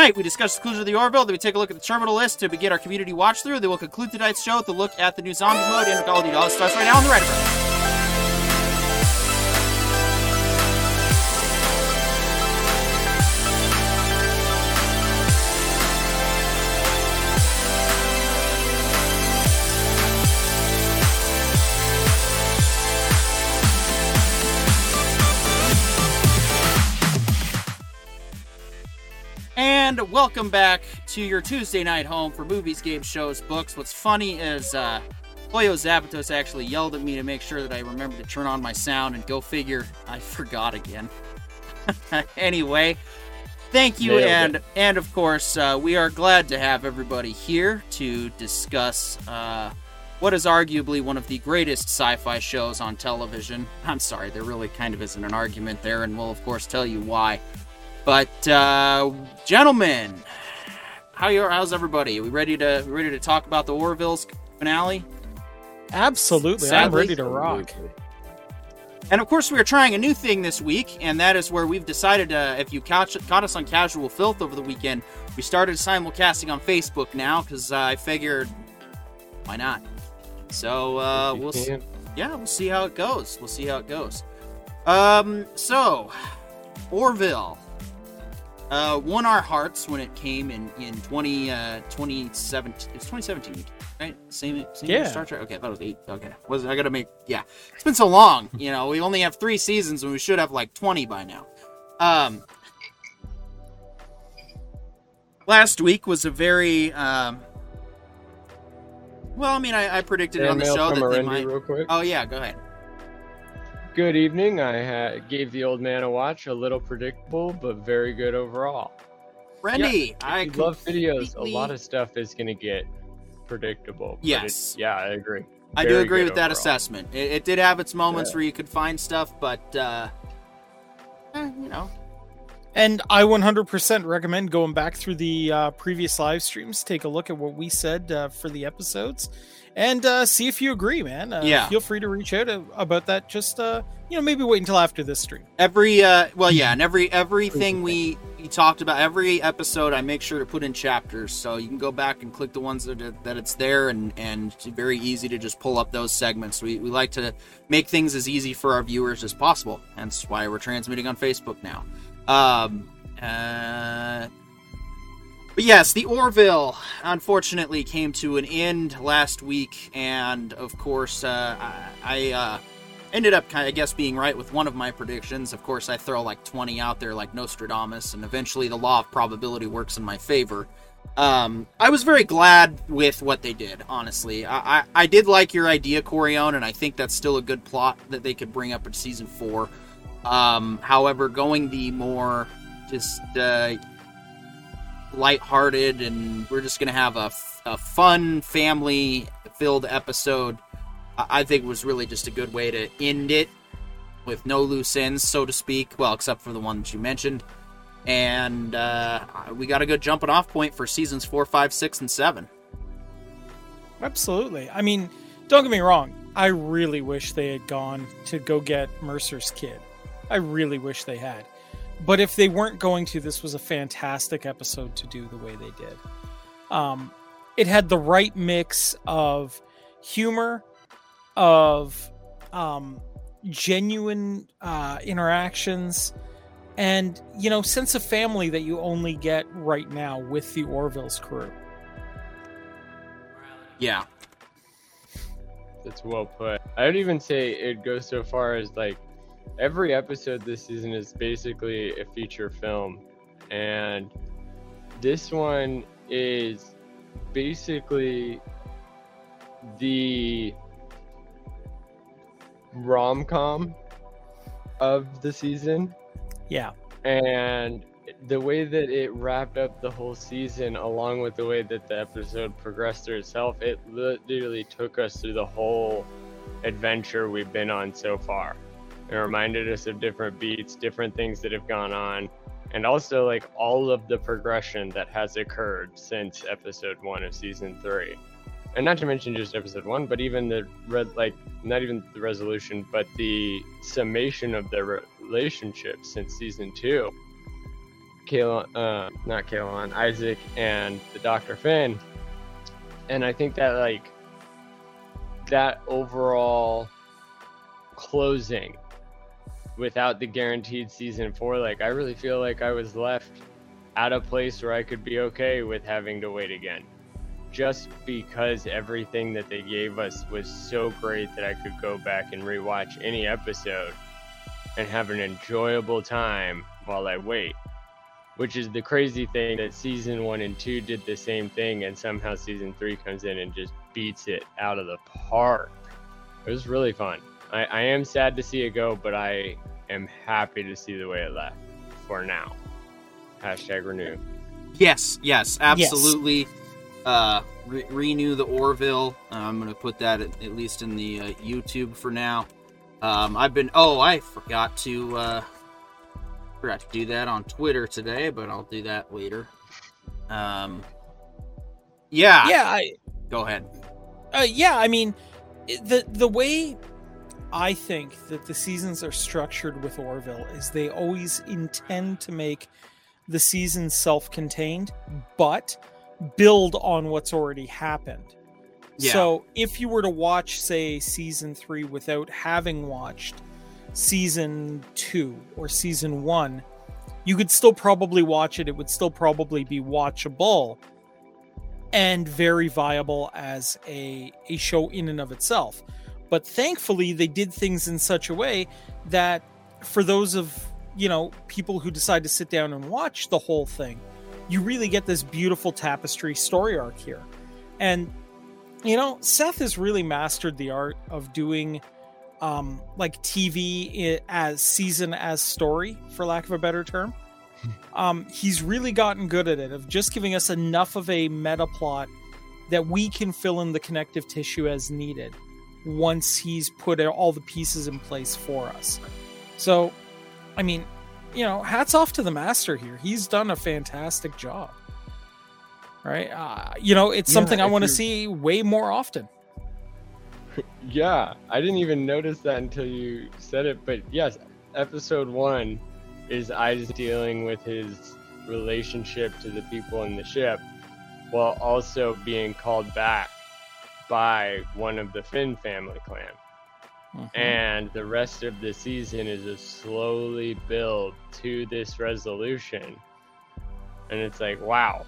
Tonight, we discuss the conclusion of the Orville, then we take a look at the terminal list to begin our community watch through. Then we'll conclude tonight's show with a look at the new zombie mode and. All this starts right now on the Reddit. Welcome back to your Tuesday night home for movies, games, shows, books. What's funny is uh, Pollo Zapatos actually yelled at me to make sure that I remember to turn on my sound, and go figure, I forgot again. anyway, thank you, Nailed and it. and of course, uh, we are glad to have everybody here to discuss uh, what is arguably one of the greatest sci-fi shows on television. I'm sorry, there really kind of isn't an argument there, and we'll of course tell you why. But uh, gentlemen, how you, how's everybody? Are we ready to ready to talk about the Orville's finale? Absolutely, I'm ready to rock. And of course, we are trying a new thing this week, and that is where we've decided uh, if you catch, caught us on Casual Filth over the weekend, we started simulcasting on Facebook now because uh, I figured, why not? So uh, we'll s- can. yeah, we'll see how it goes. We'll see how it goes. Um, so Orville uh, won our hearts when it came in in 20 uh 2017. It's 2017, right? Same same year Yeah. Star Trek. Okay, I thought it was eight. Okay, was I gotta make? Yeah, it's been so long. You know, we only have three seasons, and we should have like 20 by now. Um, last week was a very um. Well, I mean, I, I predicted on the show that they might. real quick. Oh yeah, go ahead. Good evening. I ha- gave the old man a watch. A little predictable, but very good overall. Randy, If I you love videos. A lot of stuff is gonna get predictable. but Yes. it- yeah, I agree. I do agree good with that assessment. It, it did have its moments Yeah. where you could find stuff, but uh, eh, you know, And I 100% recommend going back through the uh, previous live streams, take a look at what we said uh, for the episodes, and uh, see if you agree, man. Uh, Yeah. Feel free to reach out uh, about that. Just, uh, you know, maybe wait until after this stream. every uh, well, yeah, and every everything we we talked about, every episode, I make sure to put in chapters, so you can go back and click the ones that that it's there, and and it's very easy to just pull up those segments. We we like to make things as easy for our viewers as possible, hence why we're transmitting on Facebook now. Um, uh, But yes, the Orville unfortunately came to an end last week, and of course, uh, I, uh, ended up I guess, being right with one of my predictions. Of course, I throw like 20 out there like Nostradamus, and eventually the law of probability works in my favor. Um, I was very glad with what they did, honestly. I, I, I did like your idea, Corion, and I think that's still a good plot that they could bring up in season four. Um, however, going the more just uh, lighthearted and we're just gonna have a, a fun family filled episode I-, I think was really just a good way to end it with no loose ends so to speak well except for the one that you mentioned and uh, we got a good jumping off point for seasons four five six and seven Absolutely. I mean, don't get me wrong. I really wish they had gone to go get Mercer's kid. I really wish they had. But if they weren't going to, this was a fantastic episode to do the way they did. Um, it had the right mix of humor, of um, genuine uh, interactions, and you know, sense of family that you only get right now with the Orville's crew. yeah That's well put. I would even say it goes so far as like every episode this season is basically a feature film, and this one is basically the rom com of the season. Yeah. and the way that it wrapped up the whole season along with the way that the episode progressed through itself it literally took us through the whole adventure we've been on so far it reminded us of different beats different things that have gone on and also like all of the progression that has occurred since episode one of season three and not to mention just episode one but even the red like not even the resolution but the summation of the relationship since season two Kayla, uh, not Kaylon, Isaac, and the Dr. Finn. And I think that like that overall closing without the guaranteed season four, like I really feel like I was left at a place where I could be okay with having to wait again. Just because everything that they gave us was so great that I could go back and rewatch any episode and have an enjoyable time while I wait. Which is the crazy thing that season one and two did the same thing, and somehow season three comes in and just beats it out of the park. It was really fun. I, I am sad to see it go, but I am happy to see the way it left for now. Hashtag renew. Yes, yes, absolutely. Uh, re- renew the Orville. Uh, I'm going to put that at, at, least in the uh, YouTube for now. Um, I've been. Oh, I forgot to. Uh, forgot to do that on Twitter today, but I'll do that later. Um, yeah. Yeah. I, Go ahead. Uh, yeah. I mean, the the way I think that the seasons are structured with Orville is they always intend to make the season self-contained, but build on what's already happened. Yeah. So if you were to watch, say, season three without having watched season two or season one, you could still probably watch it. It would still probably be watchable and very viable as a, a show in and of itself. But thankfully, they did things in such a way that for those of you know people who decide to sit down and watch the whole thing, you really get this beautiful tapestry story arc here. And you know, Seth has really mastered the art of doing um, like TV as season as story, for lack of a better term. Um, he's really gotten good at it of just giving us enough of a meta plot that we can fill in the connective tissue as needed once he's put all the pieces in place for us. So, I mean, you know, hats off to the master here. He's done a fantastic job. Right? Uh, you know, it's yeah, something I want to see way more often. Yeah, I didn't even notice that until you said it. But yes, episode one is Isaac dealing with his relationship to the people in the ship while also being called back by one of the Finn family clan. Mm-hmm. And the rest of the season is a slowly build to this resolution. And it's like, wow,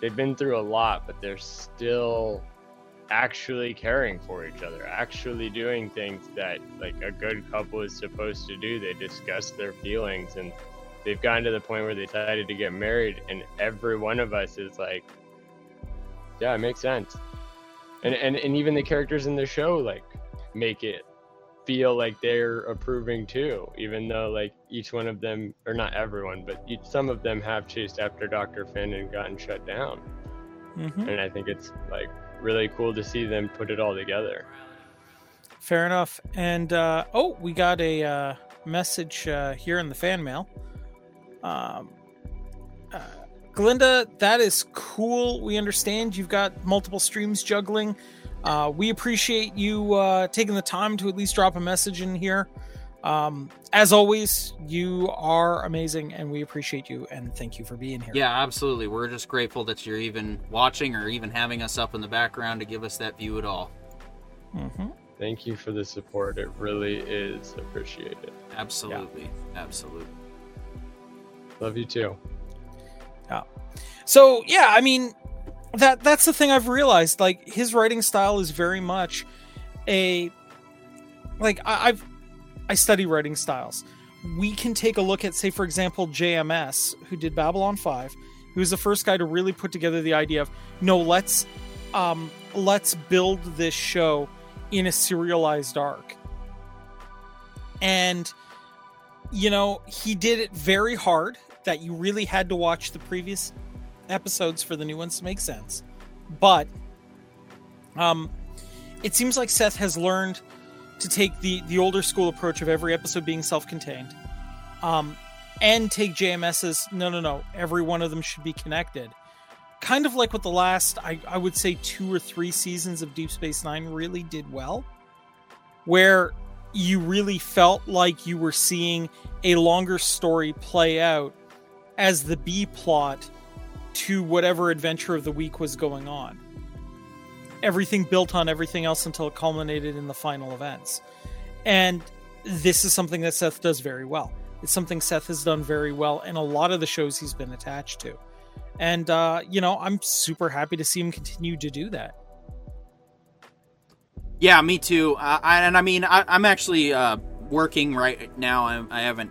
they've been through a lot, but they're still actually caring for each other, actually doing things that like a good couple is supposed to do. They discuss their feelings and they've gotten to the point where they decided to get married and every one of us is like, yeah, it makes sense. And and, and even the characters in the show like make it feel like they're approving too, even though like each one of them, or not everyone, but each, some of them have chased after Dr. Finn and gotten shut down. Mm-hmm. And I think it's like really cool to see them put it all together. Fair enough. And uh, oh, we got a uh, message uh, here in the fan mail. Um, uh, Glinda, that is cool. We understand you've got multiple streams juggling. Uh, we appreciate you uh, taking the time to at least drop a message in here. Um, as always, you are amazing, and we appreciate you and thank you for being here. Yeah, absolutely. We're just grateful that you're even watching or even having us up in the background to give us that view at all. Mm-hmm. Thank you for the support. It really is appreciated. Absolutely, yeah. absolutely. Love you too. Yeah. So yeah, I mean, that that's the thing I've realized. Like his writing style is very much a like I, I've I study writing styles. We can take a look at, say, for example, JMS, who did Babylon 5. He was the first guy to really put together the idea of no, let's um, let's build this show in a serialized arc. And you know, he did it very hard that you really had to watch the previous episodes for the new ones to make sense. But um, it seems like Seth has learned to take the the older school approach of every episode being self-contained, um, and take JMS's no, no, no. Every one of them should be connected. Kind of like what the last, I, I would say, two or three seasons of Deep Space Nine really did well, where you really felt like you were seeing a longer story play out as the B plot to whatever adventure of the week was going on. Everything built on everything else until it culminated in the final events. And this is something that Seth does very well. It's something Seth has done very well in a lot of the shows he's been attached to. And, uh, you know, I'm super happy to see him continue to do that. Yeah, me too. Uh, I, and I mean, I, am actually uh, working right now. I, I, haven't.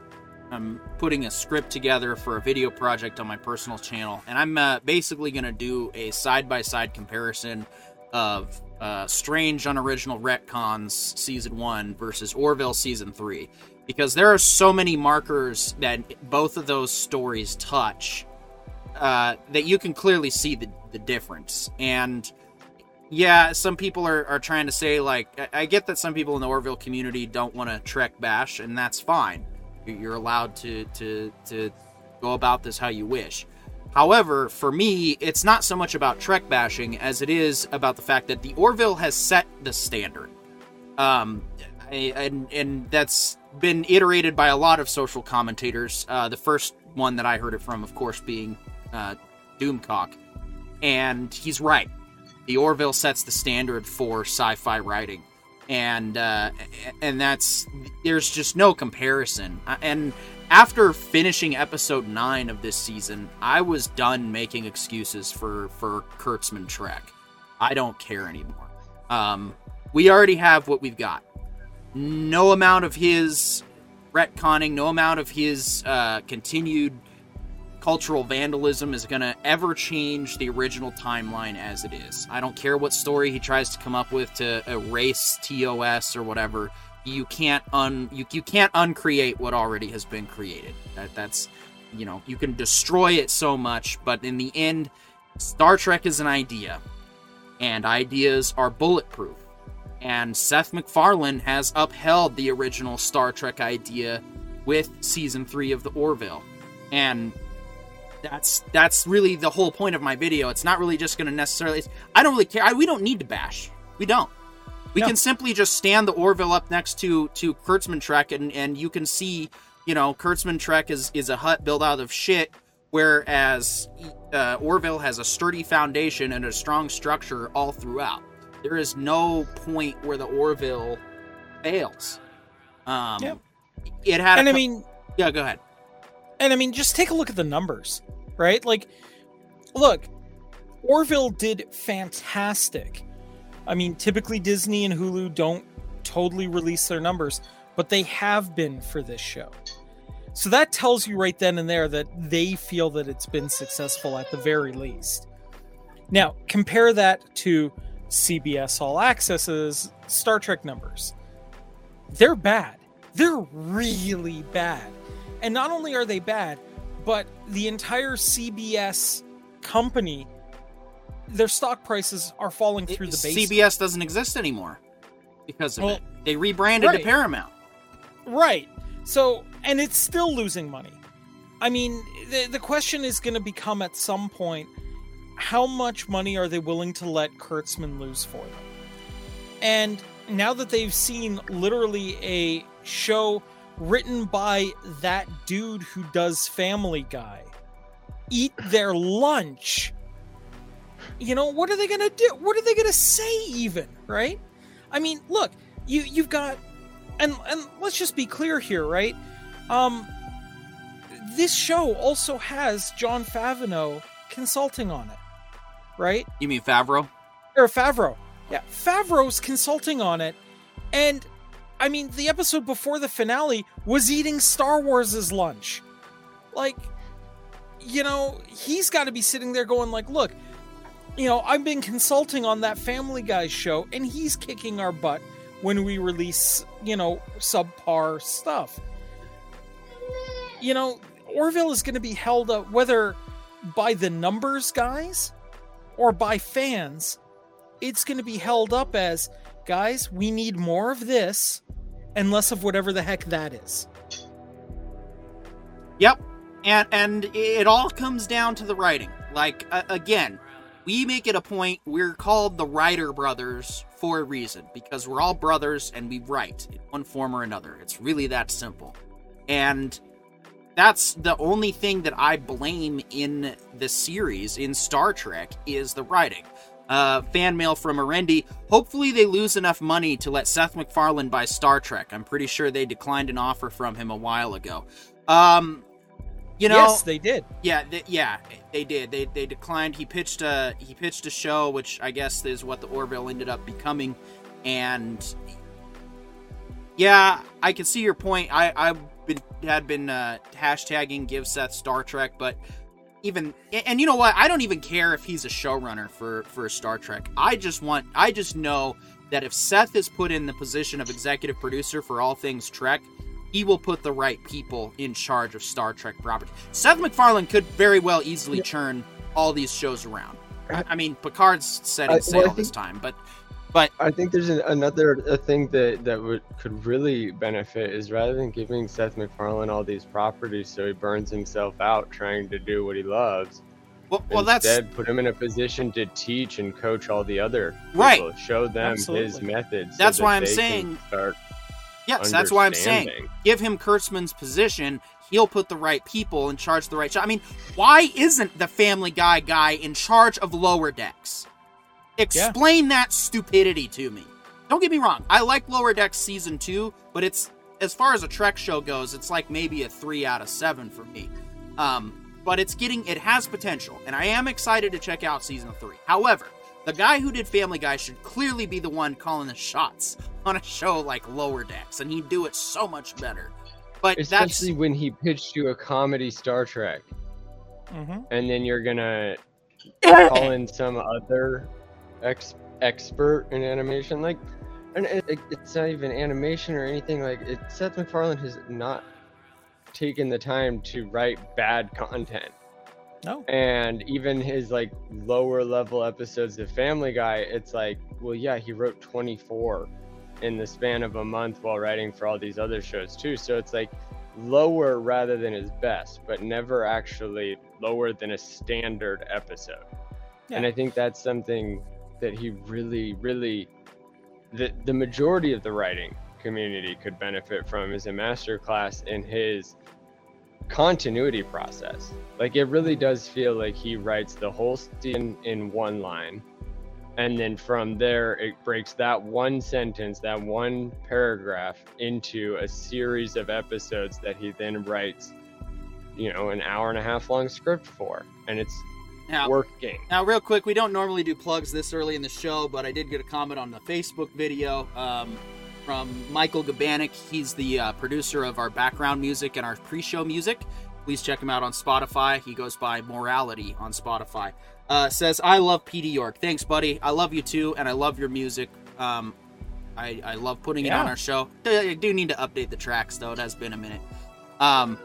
I'm putting a script together for a video project on my personal channel, and I'm uh, basically going to do a side by side comparison of uh, Strange Unoriginal Retcons Season 1 versus Orville Season 3. Because there are so many markers that both of those stories touch uh, that you can clearly see the, the difference. And yeah, some people are, are trying to say, like, I, I get that some people in the Orville community don't want to Trek bash, and that's fine. You're allowed to, to, to go about this how you wish. However, for me, it's not so much about Trek bashing as it is about the fact that the Orville has set the standard. Um, and, and that's been iterated by a lot of social commentators. Uh, the first one that I heard it from, of course, being uh, Doomcock. And he's right. The Orville sets the standard for sci fi writing. And uh, and that's there's just no comparison. And after finishing episode nine of this season, I was done making excuses for for Kurtzman Trek. I don't care anymore. Um, we already have what we've got. No amount of his retconning, no amount of his uh, continued cultural vandalism is going to ever change the original timeline as it is. I don't care what story he tries to come up with to erase TOS or whatever you can't un you, you can't uncreate what already has been created. That that's you know, you can destroy it so much, but in the end, Star Trek is an idea. And ideas are bulletproof. And Seth MacFarlane has upheld the original Star Trek idea with season 3 of the Orville. And that's that's really the whole point of my video. It's not really just going to necessarily I don't really care. I, we don't need to bash. We don't. We can simply just stand the Orville up next to to Kurtzman Trek, and and you can see, you know, Kurtzman Trek is is a hut built out of shit, whereas uh, Orville has a sturdy foundation and a strong structure all throughout. There is no point where the Orville fails. Um, yep. It had, and I mean, yeah, go ahead. And I mean, just take a look at the numbers, right? Like, look, Orville did fantastic I mean, typically Disney and Hulu don't totally release their numbers, but they have been for this show. So that tells you right then and there that they feel that it's been successful at the very least. Now, compare that to CBS All Access's Star Trek numbers. They're bad. They're really bad. And not only are they bad, but the entire CBS company their stock prices are falling through the base. CBS doesn't exist anymore because of well, it. They rebranded right. to Paramount. Right. So, and it's still losing money. I mean, the, the question is going to become at some point how much money are they willing to let Kurtzman lose for them? And now that they've seen literally a show written by that dude who does Family Guy eat their lunch you know, what are they gonna do? What are they gonna say even, right? I mean, look, you you've got and and let's just be clear here, right? Um this show also has Jon Favreau consulting on it. Right? You mean Favreau? Or Favreau. Yeah, Favreau's consulting on it. And I mean, the episode before the finale was eating Star Wars' lunch. Like, you know, he's got to be sitting there going like, "Look, you know, I've been consulting on that Family Guy show, and he's kicking our butt when we release, you know, subpar stuff. You know, Orville is going to be held up whether by the numbers guys or by fans. It's going to be held up as, guys, we need more of this and less of whatever the heck that is. Yep. And and it all comes down to the writing. Like uh, again, we make it a point we're called the Writer Brothers for a reason because we're all brothers and we write in one form or another. It's really that simple. And that's the only thing that I blame in the series in Star Trek is the writing. Uh, fan mail from Arendi. Hopefully, they lose enough money to let Seth MacFarlane buy Star Trek. I'm pretty sure they declined an offer from him a while ago. Um, you know, yes, they did. Yeah, they, yeah, they did. They they declined. He pitched a he pitched a show, which I guess is what the Orville ended up becoming, and yeah, I can see your point. I I've been had been uh, hashtagging give Seth Star Trek, but even and you know what? I don't even care if he's a showrunner for for Star Trek. I just want I just know that if Seth is put in the position of executive producer for all things Trek, he will put the right people in charge of Star Trek property. Seth MacFarlane could very well easily churn all these shows around. I mean, Picard's setting I- sail well, I this time, but but I think there's an, another a thing that that would could really benefit is rather than giving Seth MacFarlane all these properties so he burns himself out trying to do what he loves. well, well that's Instead, put him in a position to teach and coach all the other Right. people, Show them his Absolutely. methods. so That's that why I'm saying- yes, that's why I'm saying give him Kurtzman's position. He'll put the right people in charge of the right. I mean, why isn't the Family Guy guy in charge of Lower Decks? Explain that stupidity to me. Don't get me wrong. I like Lower Decks season two, but it's as far as a Trek show goes, it's like maybe a three out of seven for me. Um, but it's getting it has potential, and I am excited to check out season three. However, the guy who did Family Guy should clearly be the one calling the shots on a show like Lower Decks, and he'd do it so much better. But Especially that's when he pitched you a comedy Star Trek, hmm and then you're gonna call in some other ex- expert in animation. Like, and it, it- it's not even animation or anything. Like, it, Seth MacFarlane has not taken the time to write bad content. No. And even his like lower level episodes of Family Guy, it's like, well, yeah, he wrote 24 in the span of a month while writing for all these other shows too. So it's like lower rather than his best, but never actually lower than a standard episode. And I think that's something that he really, really, the the majority of the writing community could benefit from is a master class in his continuity process. Like it really does feel like he writes the whole scene in one line. And then from there, it breaks that one sentence, that one paragraph into a series of episodes that he then writes, you know, an hour and a half long script for. And it's now, working. Now, real quick, we don't normally do plugs this early in the show, but I did get a comment on the Facebook video um, from Michael Gabanik. He's the uh, producer of our background music and our pre-show music. Please check him out on Spotify. He goes by Morality on Spotify. Uh, says, "I love PD York. Thanks, buddy. I love you too, and I love your music. Um, I, I love putting it on our show. I do need to update the tracks though. It has been a minute. Um,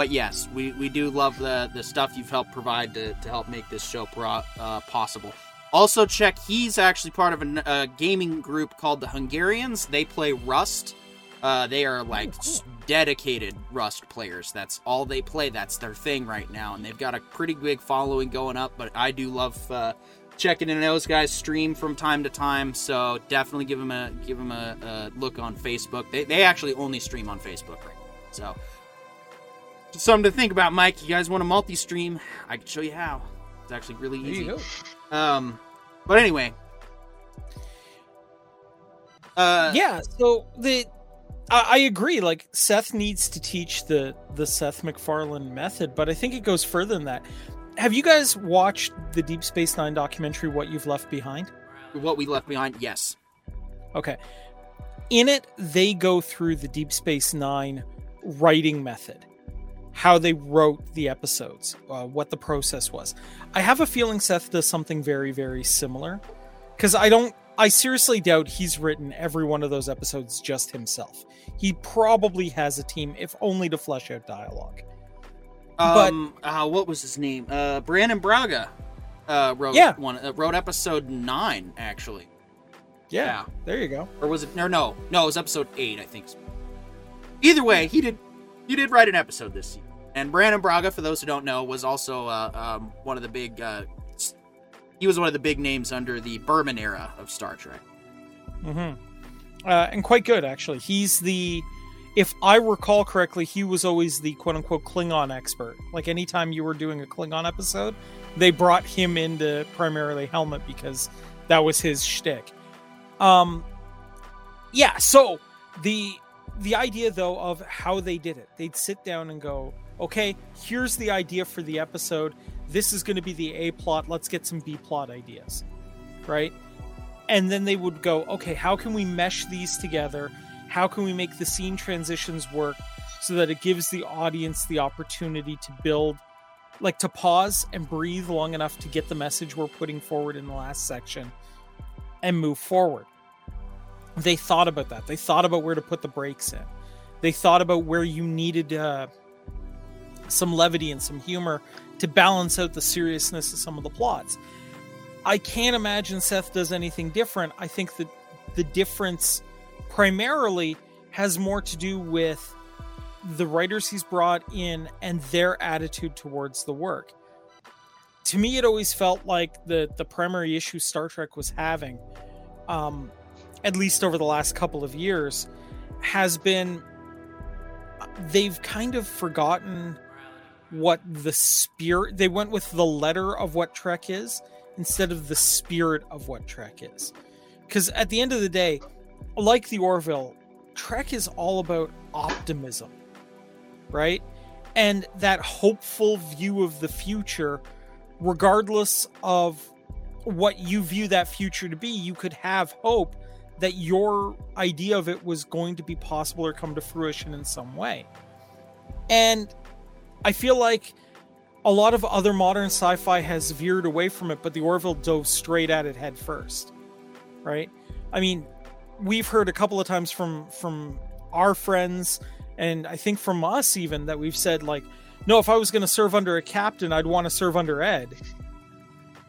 but yes, we, we do love the the stuff you've helped provide to, to help make this show pro, uh, possible. Also, check he's actually part of a gaming group called the Hungarians. They play Rust. Uh, they are like s- dedicated Rust players. That's all they play. That's their thing right now, and they've got a pretty big following going up. But I do love uh, checking in those guys stream from time to time. So definitely give them a give them a, a look on Facebook. They they actually only stream on Facebook right now. So just something to think about, Mike. You guys want to multi-stream? I can show you how. It's actually really easy. Um, but anyway, uh, yeah so the I, I agree like seth needs to teach the the seth macfarlane method but i think it goes further than that have you guys watched the deep space nine documentary what you've left behind what we left behind, yes. okay in it they go through the deep space nine writing method how they wrote the episodes uh, what the process was i have a feeling seth does something very very similar because i don't i seriously doubt he's written every one of those episodes just himself he probably has a team if only to flesh out dialogue But- Um, uh, what was his name? Uh, Brannon Braga. Uh, wrote Yeah. one. Uh, wrote episode nine actually, yeah, there you go or was it? No, no, no. It was episode eight, I think. Either way, he did. He did write an episode this season. And Brannon Braga, for those who don't know, was also uh, um, one of the big. Uh, he was one of the big names under the Berman era of Star Trek. hmm Uh, and quite good actually. He's the if I recall correctly, he was always the quote unquote Klingon expert. Like anytime you were doing a Klingon episode, they brought him into primarily Helmet because that was his shtick. Um, yeah. So the the idea though of how they did it, they'd sit down and go, okay, here's the idea for the episode. This is going to be the A plot. Let's get some B plot ideas, right? And then they would go, okay, how can we mesh these together? How can we make the scene transitions work so that it gives the audience the opportunity to build, like to pause and breathe long enough to get the message we're putting forward in the last section and move forward? They thought about that. They thought about where to put the breaks in. They thought about where you needed uh, some levity and some humor to balance out the seriousness of some of the plots. I can't imagine Seth does anything different. I think that the difference primarily has more to do with the writers he's brought in and their attitude towards the work. To me, it always felt like the the primary issue Star Trek was having, um, at least over the last couple of years, has been they've kind of forgotten what the spirit they went with the letter of what Trek is instead of the spirit of what Trek is. Because at the end of the day, like the Orville, Trek is all about optimism, right? And that hopeful view of the future, regardless of what you view that future to be, you could have hope that your idea of it was going to be possible or come to fruition in some way. And I feel like a lot of other modern sci-fi has veered away from it, but the Orville dove straight at it head first. Right? I mean, we've heard a couple of times from from our friends and I think from us even that we've said like, no, if I was going to serve under a captain, I'd want to serve under Ed.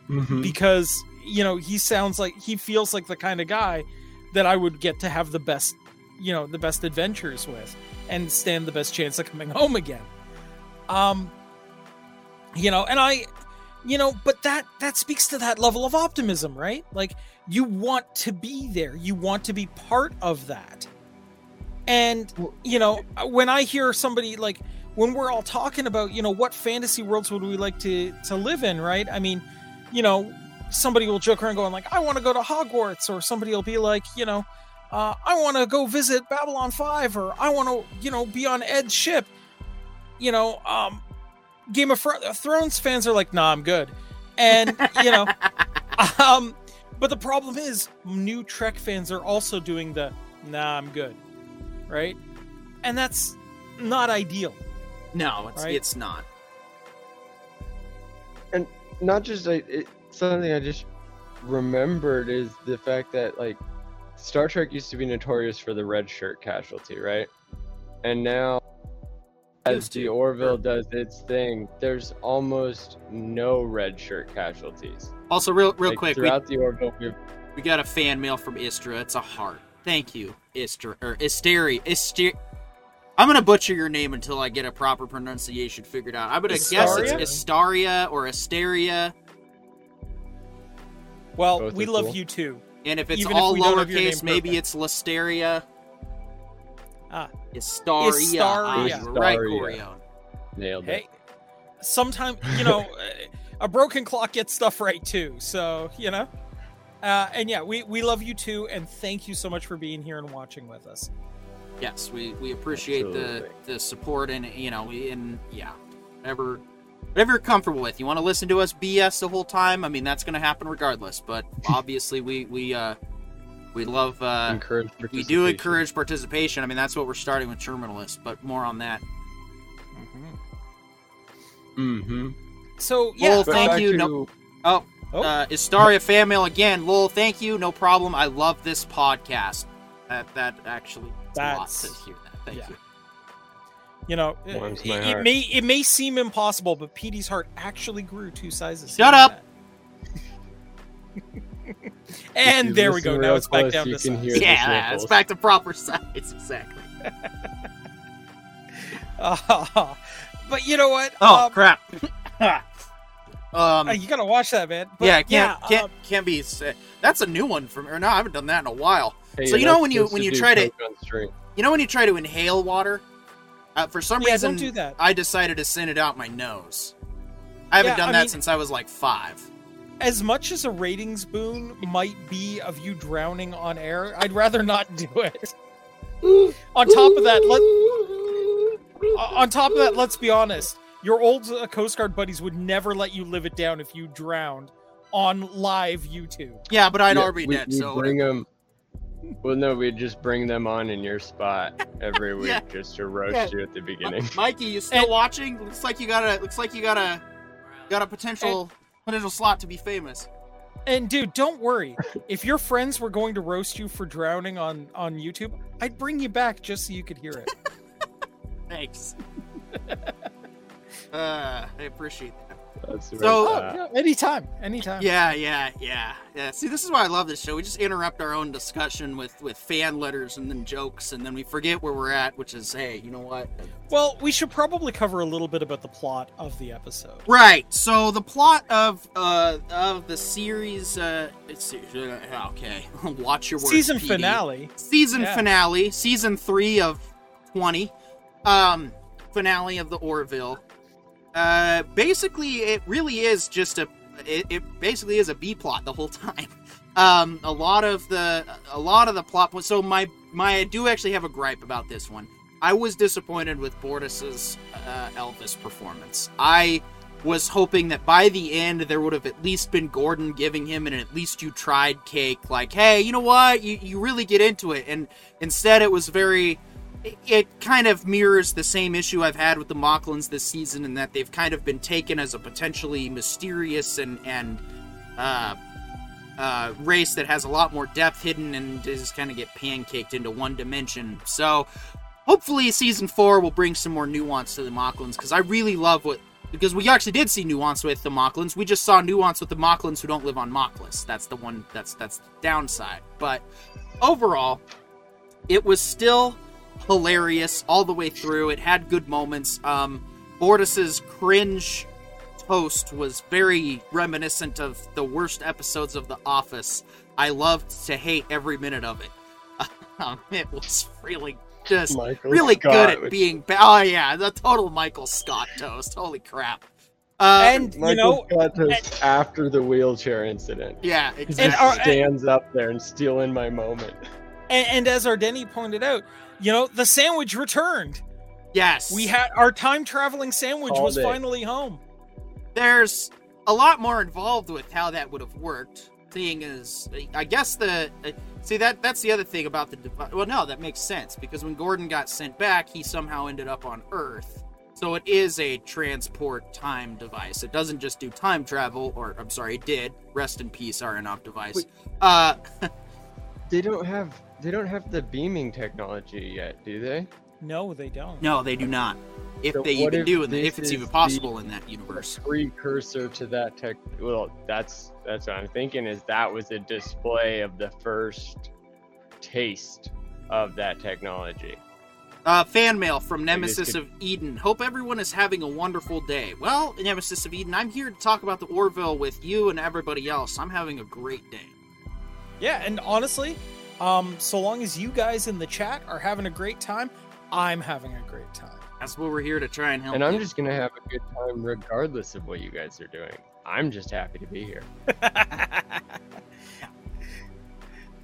Mm-hmm. Because, you know, he sounds like he feels like the kind of guy that I would get to have the best, you know, the best adventures with and stand the best chance of coming home again. Um you know, and I you know, but that that speaks to that level of optimism, right? Like you want to be there. You want to be part of that. And you know, when I hear somebody like when we're all talking about, you know, what fantasy worlds would we like to to live in, right? I mean, you know, somebody will joke around going like, I want to go to Hogwarts, or somebody will be like, you know, uh, I want to go visit Babylon 5, or I want to, you know, be on Ed's ship. You know, um, Game of Thrones fans are like, nah, I'm good. And, you know, um, but the problem is, new Trek fans are also doing the, nah, I'm good. Right? And that's not ideal. No, it's, Right? it's not. and not just like it, something I just remembered is the fact that like Star Trek used to be notorious for the red shirt casualty, right? And now, as Used the Orville does its thing, there's almost no red shirt casualties. Also, real real Like, quick, we, throughout the Orville, we've we got a fan mail from Istra. It's a heart. Thank you, Istra or Isteri. Ister. I'm gonna butcher your name until I get a proper pronunciation figured out. I'm gonna guess it's Istaria or Asteria, Well, Both we love cool. you too. and if it's Even all we don't have your name lowercase, maybe perfect. it's Listeria. Ah. Istaria. Istaria. right, Istaria. Corione. nailed it. Hey, sometimes you know, a broken clock gets stuff right too. So you know, uh, and yeah, we we love you too, and thank you so much for being here and watching with us. Yes, we, we appreciate the, the support and you know and yeah, whatever whatever you're comfortable with. You want to listen to us BS the whole time? I mean that's going to happen regardless. But obviously we we uh we love uh encourage we do encourage participation. I mean that's what we're starting with Terminal List, but more on that. Mm-hmm. So yeah, Well, thank you. to- No- Oh, Oh. uh, Istaria fan mail again. Lowell, thank you. No problem. I love this podcast. That that actually it's a lot to hear that. Thank yeah. you. you know, it, it may it may seem impossible, but Petey's heart actually grew two sizes. Shut up. at that. and there we go. Now it's back down you to can size. hear Yeah, it's back to proper size exactly. Uh, but you know what? Oh Um, crap! Um, Uh, you gotta watch that, man. But, yeah, can't can't um, can't be. s- That's a new one from. Or no, I haven't done that in a while. Hey, So you know when you- when you try to- coke on stream. You know when you try to inhale water? Uh, for some yeah, reason, don't do that. I decided to send it out my nose. I haven't Yeah, done I that mean- since I was like five. As much as a ratings boon might be of you drowning on air, I'd rather not do it. on top of that, let on top of that, let's be honest. Your old uh, Coast Guard buddies would never let you live it down if you drowned on live YouTube. Yeah, but I'd Yeah, already we, dead. we So bring them. Well, no, we just bring them on in your spot every week Yeah. just to roast Yeah. you at the beginning. Mikey, you still And- watching? Looks like you got a looks like you got a got a potential potential slot to be famous. And dude, don't worry. If your friends were going to roast you for drowning on on YouTube, I'd bring you back just so you could hear it. Thanks. uh, I appreciate that. That's So- right, Oh, uh, yeah, anytime, anytime. Yeah, yeah, yeah, yeah. See, this is why I love this show. We just interrupt our own discussion with with fan letters and then jokes, and then we forget where we're at, which is, hey, you know what? Well, we should probably cover a little bit about the plot of the episode. Right. So the plot of uh of the series, uh, it's uh, okay. Watch your words. Season PD. finale. Season Yeah. finale. Season three of twenty. Um, finale of the Orville. Uh, basically, it really is just a. It, it basically is a B plot the whole time. Um, a lot of the a lot of the plot. So my my I do actually have a gripe about this one. I was disappointed with Bortus's uh, Elvis performance. I was hoping that by the end there would have at least been Gordon giving him an at least you tried cake, like, hey, you know what, you you really get into it, and instead it was very. It, kind of mirrors the same issue I've had with the Moclans this season, in that they've kind of been taken as a potentially mysterious and and uh, uh, race that has a lot more depth hidden and just kind of get pancaked into one dimension. So hopefully season four will bring some more nuance to the Moclans because I really love what because we actually did see nuance with the Moclans. We just saw nuance with the Moclans who don't live on Moclus. That's the one that's that's the downside. But overall, it was still hilarious all the way through. It had good moments. Um Bortus's cringe toast was very reminiscent of the worst episodes of The Office. I loved to hate every minute of it. Um, it was really just Michael really Scott good at with- being. Ba- oh yeah, the total Michael Scott toast. Holy crap! Um, and you Michael know, Scott toast after the wheelchair incident. yeah, He exactly. our- just stands up there and stealing my moment. and, and as Ardeni pointed out, you know, the sandwich returned. yes, We had our time traveling sandwich Called was it. finally home. there's a lot more involved with how that would have worked. Seeing as, I guess the uh, see that that's the other thing about the devi- well, no, that makes sense because when Gordon got sent back, he somehow ended up on Earth. So it is a transport time device. It doesn't just do time travel, or I'm sorry, it did. Rest in peace, Aronov device. Wait. Uh, They don't have they don't have the beaming technology yet, do they? No, they don't. no, they do not. If So they even if do, and if it's even possible in that universe. Precursor to that tech. Well, that's that's what I'm thinking. Is that was a display of the first taste of that technology. Uh, fan mail from Nemesis could- of Eden. Hope everyone is having a wonderful day. Well, Nemesis of Eden, I'm here to talk about the Orville with you and everybody else. I'm having a great day. Yeah, and honestly, um, so long as you guys in the chat are having a great time, I'm having a great time. That's what we're here to try and help. And I'm you. just gonna have a good time regardless of what you guys are doing. I'm just happy to be here.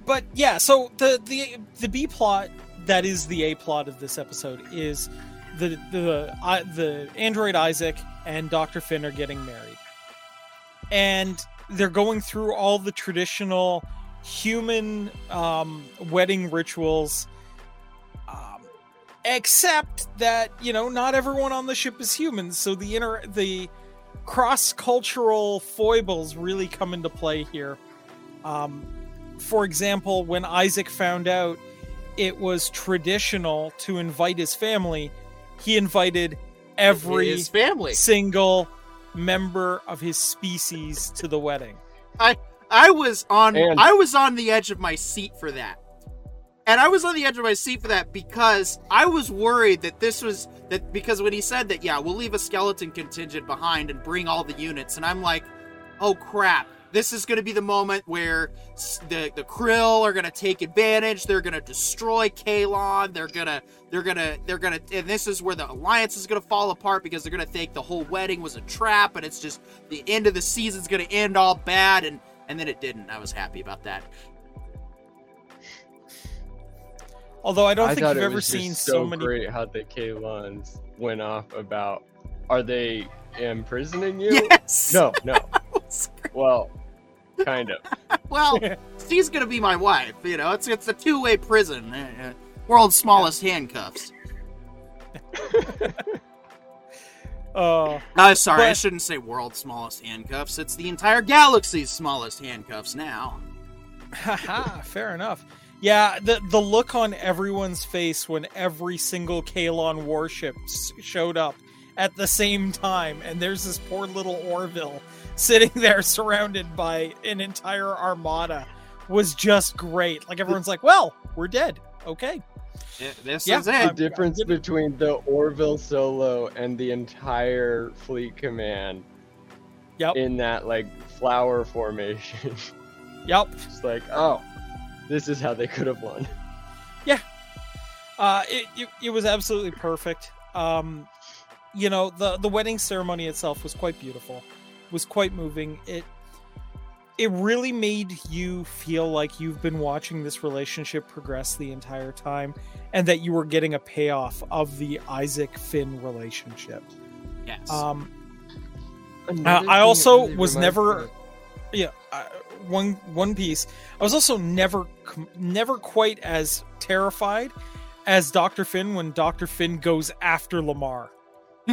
but yeah, so the the the B plot that is the A plot of this episode is the the I the android Isaac and Dr. Finn are getting married. And they're going through all the traditional human um, wedding rituals um, except that, you know, not everyone on the ship is human, so the inter the cross-cultural foibles really come into play here. Um, for example, when Isaac found out it was traditional to invite his family, he invited every his family. single member of his species to the wedding. I was on And- I was on the edge of my seat for that. and I was on the edge of my seat for that because I was worried that this was that because when he said that, yeah, we'll leave a skeleton contingent behind and bring all the units, and I'm like, oh crap, this is going to be the moment where the the Krill are going to take advantage. They're going to destroy Kaylon. They're gonna they're gonna they're gonna and this is where the alliance is going to fall apart because they're going to think the whole wedding was a trap and it's just the end of the season's going to end all bad and and then it didn't. I was happy about that. Although I don't I think you've ever seen so, so many. great how the Kaylons went off about are they imprisoning you? Yes. No, no. That was great. Well, kind of. Well, she's gonna be my wife. You know, it's it's a two way prison. Uh, uh, world's smallest handcuffs. Uh, No, sorry, I shouldn't say world's smallest handcuffs. It's the entire galaxy's smallest handcuffs now. haha, fair enough. Yeah, the the look on everyone's face when every single Kaylon warship s- showed up at the same time, and there's this poor little Orville sitting there surrounded by an entire armada was just great. Like everyone's like, "Well, we're dead." Okay. Yeah, This Yeah, is The it. I'm- difference between the Orville solo and the entire fleet command Yep. in that like flower formation. Yep. It's like, oh, this is how they could have won. Yeah. Uh, it, it, it was absolutely perfect. Um, you know, the the wedding ceremony itself was quite beautiful, was quite moving. It it really made you feel like you've been watching this relationship progress the entire time, and that you were getting a payoff of the Isaac Finn relationship. Yes. Um, Another thing I also really was never- me yeah uh, one one piece i was also never never quite as terrified as dr finn when dr finn goes after lamar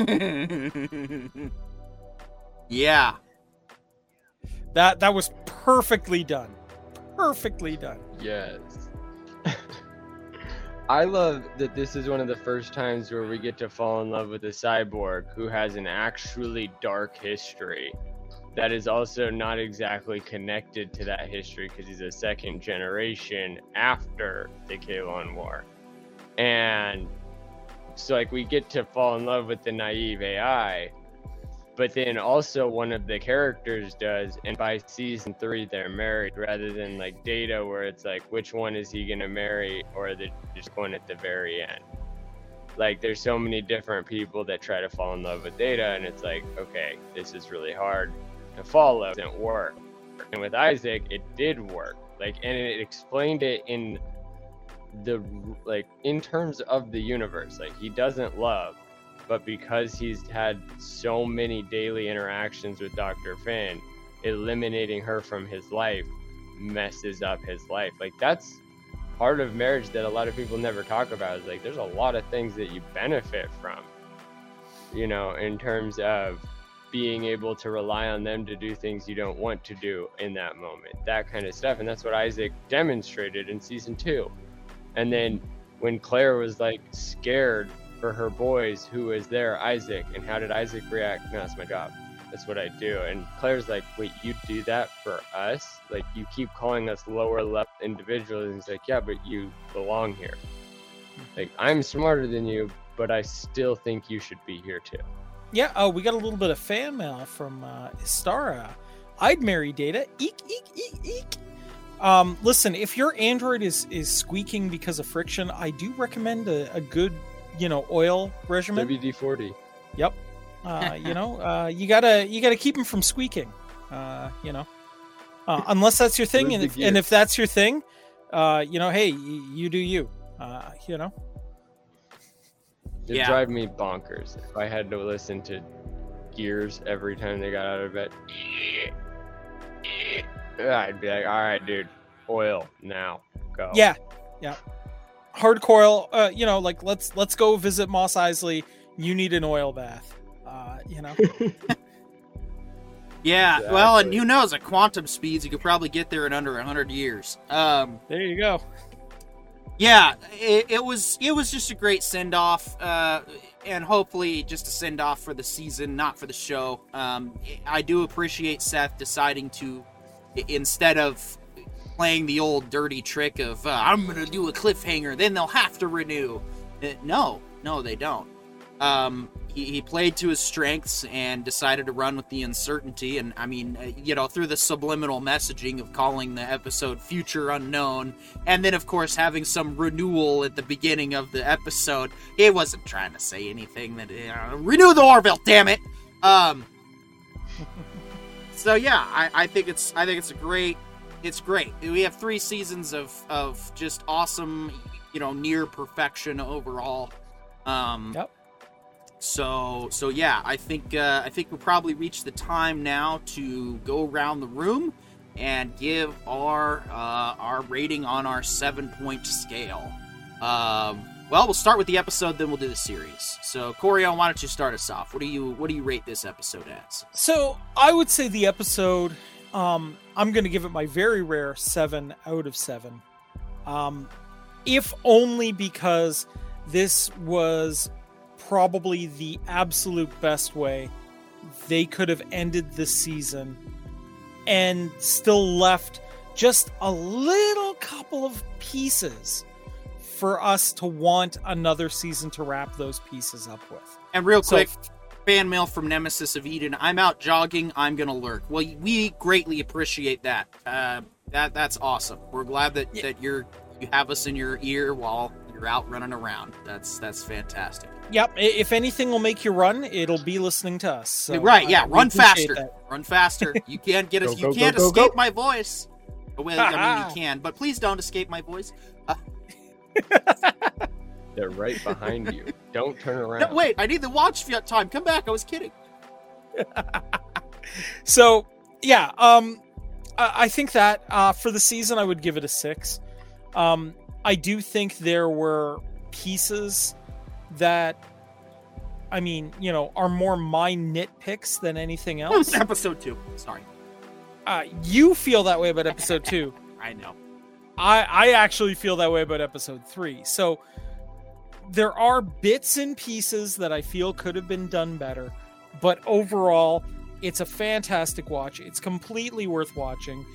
yeah. That that was perfectly done perfectly done Yes. I love that this is one of the first times where we get to fall in love with a cyborg who has an actually dark history that is also not exactly connected to that history because he's a second generation after the Kaylon War. And so, like, we get to fall in love with the naive AI, but then also one of the characters does and by season three they're married rather than like data where it's like which one is he gonna marry or they're just going at the very end. Like there's so many different people that try to fall in love with data and it's like okay this is really hard to follow. It didn't work. And with isaac it did work. Like and it explained it in the like in terms of the universe. Like he doesn't love but because he's had so many daily interactions with Dr. Finn, eliminating her from his life messes up his life. Like that's part of marriage that a lot of people never talk about is like there's a lot of things that you benefit from. You know, in terms of being able to rely on them to do things you don't want to do in that moment. That kind of stuff. And that's what Isaac demonstrated in season 2. And then when Claire was like scared for her boys who is there isaac? And how did isaac react? No that's my job. That's what i do. And claire's like wait you do that for us? Like you keep calling us lower level individuals. And he's like yeah but you belong here. Like i'm smarter than you but i still think you should be here too. Yeah oh we got a little bit of fan mail from uh istara. I'd marry data. Eek eek eek eek. Um listen if your android is is squeaking because of friction i do recommend a, a good you know oil regimen wd-40 Yep. Uh, you know, uh, you gotta you gotta keep them from squeaking. Uh, you know, uh, unless that's your thing, and if, and if that's your thing, uh, you know, hey, y- you do you. Uh, you know, it Yeah. drive me bonkers if i had to listen to gears every time they got out of bed i'd be like all right dude oil now go yeah, yeah. Hard coil. Uh, you know, like let's let's go visit Mos Eisley. You need an oil bath. Uh, you know, Yeah. Well, and who knows? At quantum speeds, you could probably get there in under hundred years. Um, there you go. yeah, it, it was it was just a great send off, uh, and hopefully just a send off for the season, not for the show. Um, I do appreciate Seth deciding to instead of playing the old dirty trick of uh, I'm gonna do a cliffhanger, then they'll have to renew. Uh, no, no, they don't. Um, he, he played to his strengths and decided to run with the uncertainty. And I mean, uh, you know, through the subliminal messaging of calling the episode Future Unknown, and then, of course, having some renewal at the beginning of the episode. He wasn't trying to say anything that, uh, renew the Orville, damn it! Um, so yeah, I, I think it's I think it's a great it's great. We have three seasons of of just awesome, you know, near perfection overall. Um, Yep. So so yeah, I think uh, I think we probably reached the time now to go around the room and give our uh, our rating on our seven point scale. Um, well, we'll start with the episode, then we'll do the series. So, Corion, why don't you start us off? What do you what do you rate this episode as? So I would say the episode, um, I'm going to give it my very rare seven out of seven. Um, if only because this was probably the absolute best way they could have ended the season and still left just a little couple of pieces for us to want another season to wrap those pieces up with. And real So- quick, fan mail from Nemesis of Eden. I'm out jogging. I'm gonna lurk. Well, we greatly appreciate that. Uh, that that's awesome. We're glad that, Yeah. that you're you have us in your ear while you're out running around. That's that's fantastic. Yep. If anything will make you run, it'll be listening to us. So right? Yeah. we Run faster. that. Run faster. You can't get us. You go, can't go, go, escape go. my voice. Well, I mean, you can, but please don't escape my voice. They're right behind you. Don't turn around. No, wait, I need the watch fi- time. Come back. I was kidding. So yeah, um, I, I think that uh, for the season, I would give it a six. Um, I do think there were pieces that, I mean, you know, are more my nitpicks than anything else. Episode two. Sorry. uh, you feel that way about episode two. I know. I I actually feel that way about episode three. So there are bits and pieces that I feel could have been done better, but overall, it's a fantastic watch. It's completely worth watching.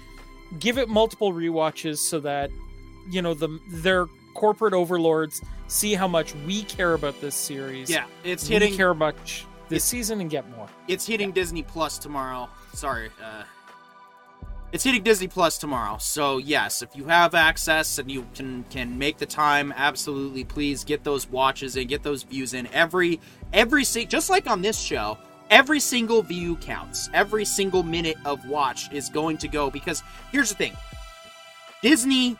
Give it multiple rewatches so that you know the their corporate overlords see how much we care about this series. Yeah, it's we hitting. care much this season and get more. It's hitting Disney Plus tomorrow. Sorry, uh, it's hitting Disney Plus tomorrow. So yes, if you have access and you can can make the time, absolutely, please get those watches and get those views in. Every every just like on this show, every single view counts. Every single minute of watch is going to go because here's the thing, Disney.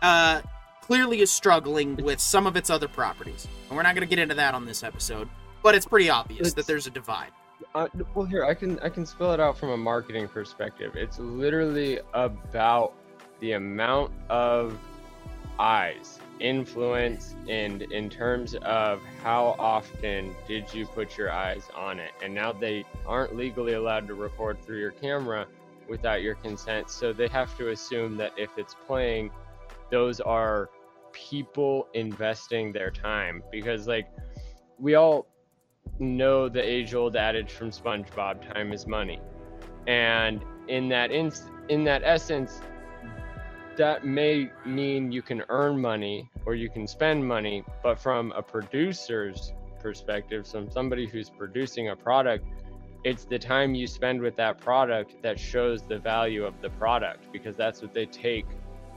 Uh, clearly is struggling with some of its other properties, and we're not going to get into that on this episode. But it's pretty obvious that there's a divide. Uh, well, here I can I can spell it out from a marketing perspective. It's literally about the amount of eyes, influence, and in terms of how often did you put your eyes on it. And now they aren't legally allowed to record through your camera without your consent, so they have to assume that if it's playing, those are people investing their time because like we all know the age old adage from SpongeBob time is money. And in that ins- in that essence that may mean you can earn money or you can spend money, but from a producer's perspective, from somebody who's producing a product, it's the time you spend with that product that shows the value of the product because that's what they take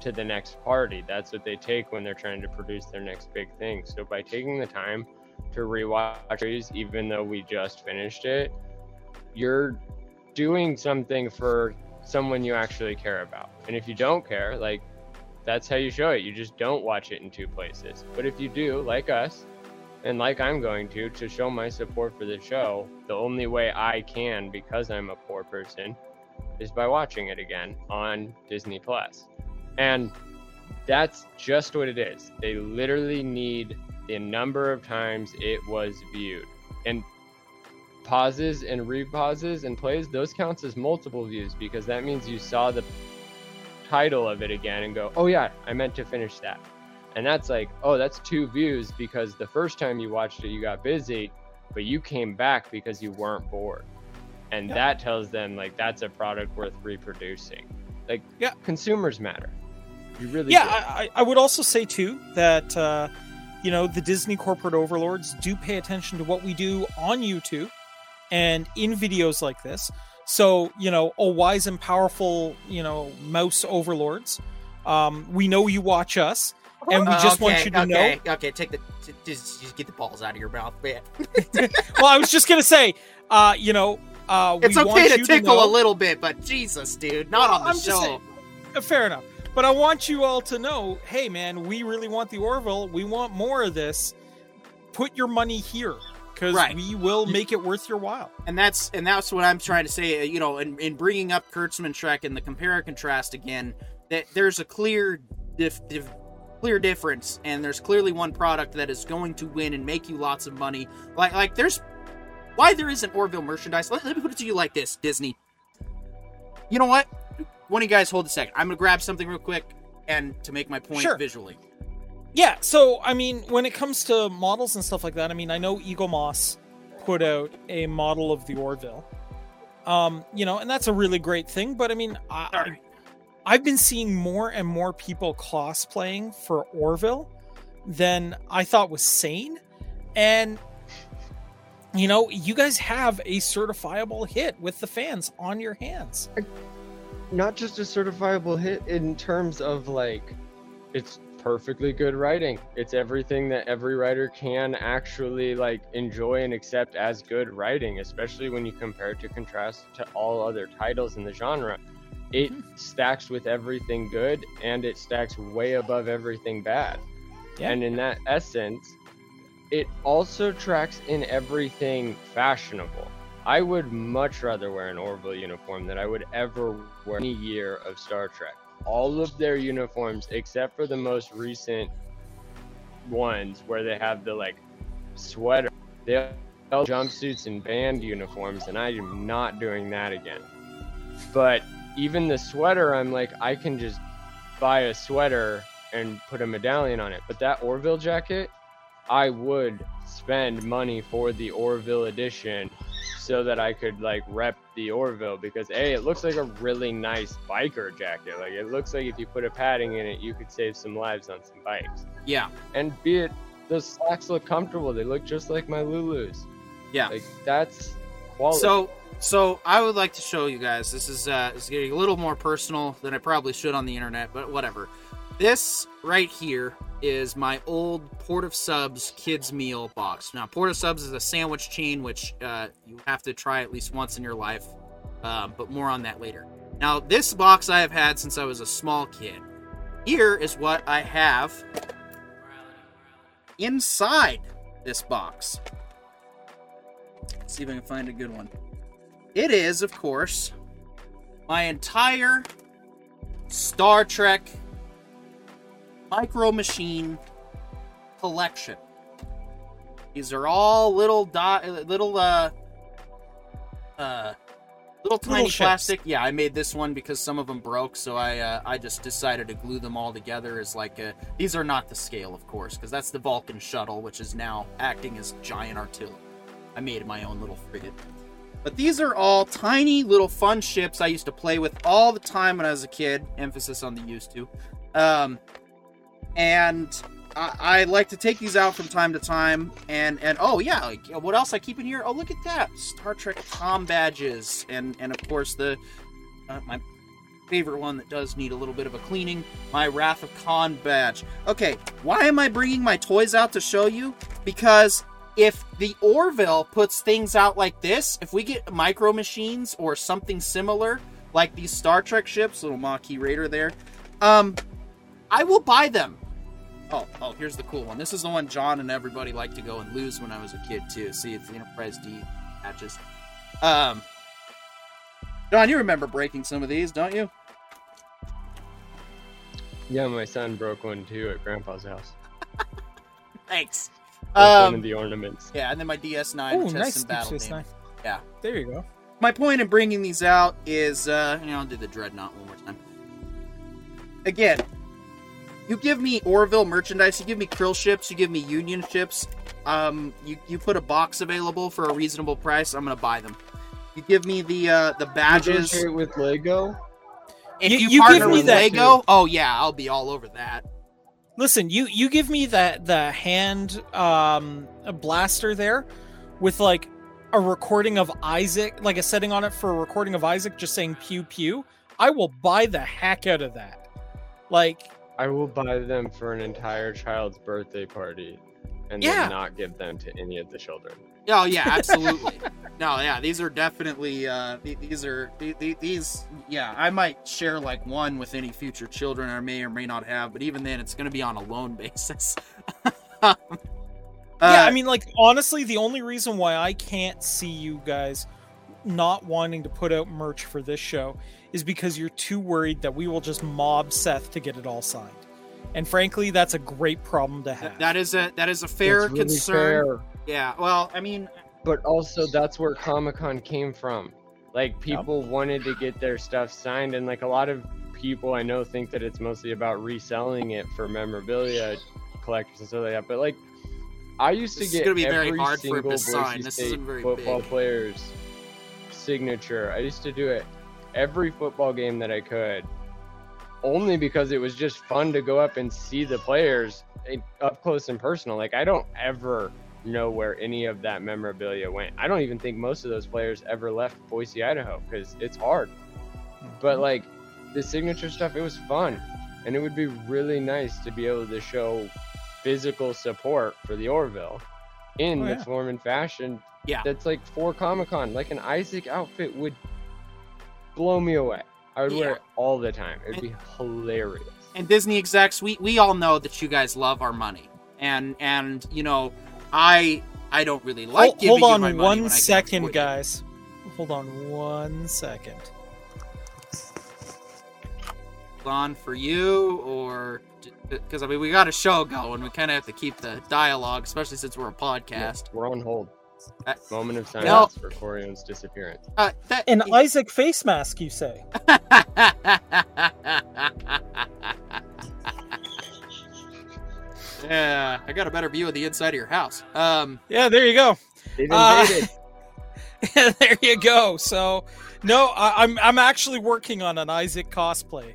to the next party. That's what they take when they're trying to produce their next big thing. So by taking the time to rewatch series, even though we just finished it, you're doing something for someone you actually care about. And if you don't care, like that's how you show it. You just don't watch it in two places. But if you do, like us, and like I'm going to, to show my support for the show, the only way I can, because I'm a poor person, is by watching it again on Disney Plus. And that's just what it is. They literally need the number of times it was viewed. And pauses and repauses and plays, those counts as multiple views because that means you saw the title of it again and go, oh yeah, I meant to finish that. And that's like, oh, that's two views because the first time you watched it, you got busy, but you came back because you weren't bored. And Yeah. that tells them like that's a product worth reproducing. Like, Yeah. consumers matter. You really yeah. I, I I would also say too that uh, you know the Disney corporate overlords do pay attention to what we do on YouTube and in videos like this. So you know, oh wise and powerful, you know, mouse overlords. Um, we know you watch us, and we just want you to okay, know. Okay, take the just, just get the balls out of your mouth, man. Well, I was just gonna say, uh, you know, uh, It's okay to tickle know- a little bit, but Jesus, dude, not on the I'm show. saying- Fair enough. But I want you all to know, hey man, we really want the Orville. We want more of this. Put your money here because Right. we will make it worth your while. and that's and that's what I'm trying to say. uh, You know, in, in bringing up Kurtzman Trek and the compare and contrast again, that there's a clear dif, dif, clear difference, and there's clearly one product that is going to win and make you lots of money. Like like there's why there isn't Orville merchandise. Let, let me put it to you like this, Disney. You know what? One of you guys hold a second. I'm gonna grab something real quick and to make my point Sure. visually. Yeah. So I mean, when it comes to models and stuff like that, I mean, I know Eaglemoss put out a model of the Orville. Um, you know, and that's a really great thing. But I mean, I, Sorry. I've been seeing more and more people cosplaying for Orville than I thought was sane. And you know, you guys have a certifiable hit with the fans on your hands. Not just a certifiable hit in terms of like it's perfectly good writing. It's everything that every writer can actually like enjoy and accept as good writing especially when you compare it to contrast to all other titles in the genre. It hmm. stacks with everything good and it stacks way above everything bad. Yeah. and in that essence it also tracks in everything fashionable I would much rather wear an Orville uniform than I would ever wear any year of Star Trek. All of their uniforms, except for the most recent ones where they have the like sweater, they all jumpsuits and band uniforms, and I am not doing that again. But even the sweater, I'm like, I can just buy a sweater and put a medallion on it. But that Orville jacket, I would spend money for the Orville edition so that I could like rep the Orville because a it looks like a really nice biker jacket. Like it looks like if you put a padding in it, you could save some lives on some bikes. Yeah. And be it the slacks look comfortable. They look just like my Lulus. Yeah. Like that's quality. So, so I would like to show you guys. This is uh, is getting a little more personal than I probably should on the internet, but whatever. This right here is my old Port of Subs kids meal box. Now, Port of Subs is a sandwich chain which uh, you have to try at least once in your life, uh, but more on that later. Now, this box I have had since I was a small kid. Here is what I have inside this box. Let's see if I can find a good one. It is, of course, my entire Star Trek Micro Machine collection. These are all little dot, little uh, uh, little tiny ships. plastic. Yeah, I made this one because some of them broke, so I uh, I just decided to glue them all together as like a. These are not the scale, of course, because that's the Vulcan shuttle, which is now acting as giant artillery. I made my own little frigate. But these are all tiny little fun ships I used to play with all the time when I was a kid. Emphasis on the used to. Um, and I, I like to take these out from time to time. And and oh yeah, like what else I keep in here? Oh look at that, Star Trek com badges, and and of course the uh, my favorite one that does need a little bit of a cleaning, my Wrath of Khan badge. Okay, why am I bringing my toys out to show you? Because if the Orville puts things out like this, if we get micro machines or something similar, like these Star Trek ships, little Maquis Raider there, um, I will buy them. Oh, oh, here's the cool one. This is the one John and everybody liked to go and lose when I was a kid too. See, it's the Enterprise D patches. Um, John, you remember breaking some of these, don't you? yeah, my son broke one too at Grandpa's house. Thanks. Broke one Um, of the ornaments. yeah, and then my DS9, Oh, nice some battle Space damage. Nine. Yeah. There you go. my point in bringing these out is uh you know i'll do the dreadnought one more time again you give me orville merchandise you give me krill ships you give me union ships um you, you put a box available for a reasonable price i'm gonna buy them you give me the uh the badges Negotiate with Lego. If You- you, you partner give me with that, Lego, oh yeah, I'll be all over that. Listen, you you give me that the hand um a blaster there with like a recording of Isaac, like a setting on it for a recording of Isaac just saying pew pew. I will buy the heck out of that. Like I will buy them for an entire child's birthday party and Yeah. then not give them to any of the children. Oh yeah, absolutely. no, yeah, these are definitely uh, these are th- th- these. Yeah, I might share like one with any future children I may or may not have, but even then, it's going to be on a loan basis. Um, yeah, uh, I mean like honestly the only reason why I can't see you guys not wanting to put out merch for this show is because you're too worried that we will just mob Seth to get it all signed. And frankly, that's a great problem to have. that is a that is a fair really concern. fair. Yeah, well, I mean, But also, that's where Comic Con came from. Like, people wanted to get their stuff signed, and like a lot of people I know think that it's mostly about reselling it for memorabilia collectors and stuff like that. But like, I used This to get gonna be very every hard for him single to sign. Boise This State isn't very football big. player's signature. I used to do it every football game that I could, only because it was just fun to go up and see the players eh, up close and personal. Like I don't ever know where any of that memorabilia went. I don't even think most of those players ever left Boise, Idaho, because it's hard. But like the signature stuff, it was fun, and it would be really nice to be able to show physical support for the Orville in Oh, the yeah. form and fashion Yeah. that's like for Comic Con. Like an Isaac outfit would blow me away. I would wear it all the time. It'd be hilarious. and Disney execs, we we all know that you guys love our money, and and you know, I I don't really like hold, giving hold you on my money one when I can it. guys. Hold on one second. on for you or because uh, I mean we got a show going. We kind of have to keep the dialogue, especially since we're a podcast. We're on hold. Uh, Moment of silence no. for Corion's disappearance. Uh, that, An Isaac face mask, you say? yeah, I got a better view of the inside of your house. Um, Yeah, there you go. Uh, there you go. So, no, I, I'm I'm actually working on an Isaac cosplay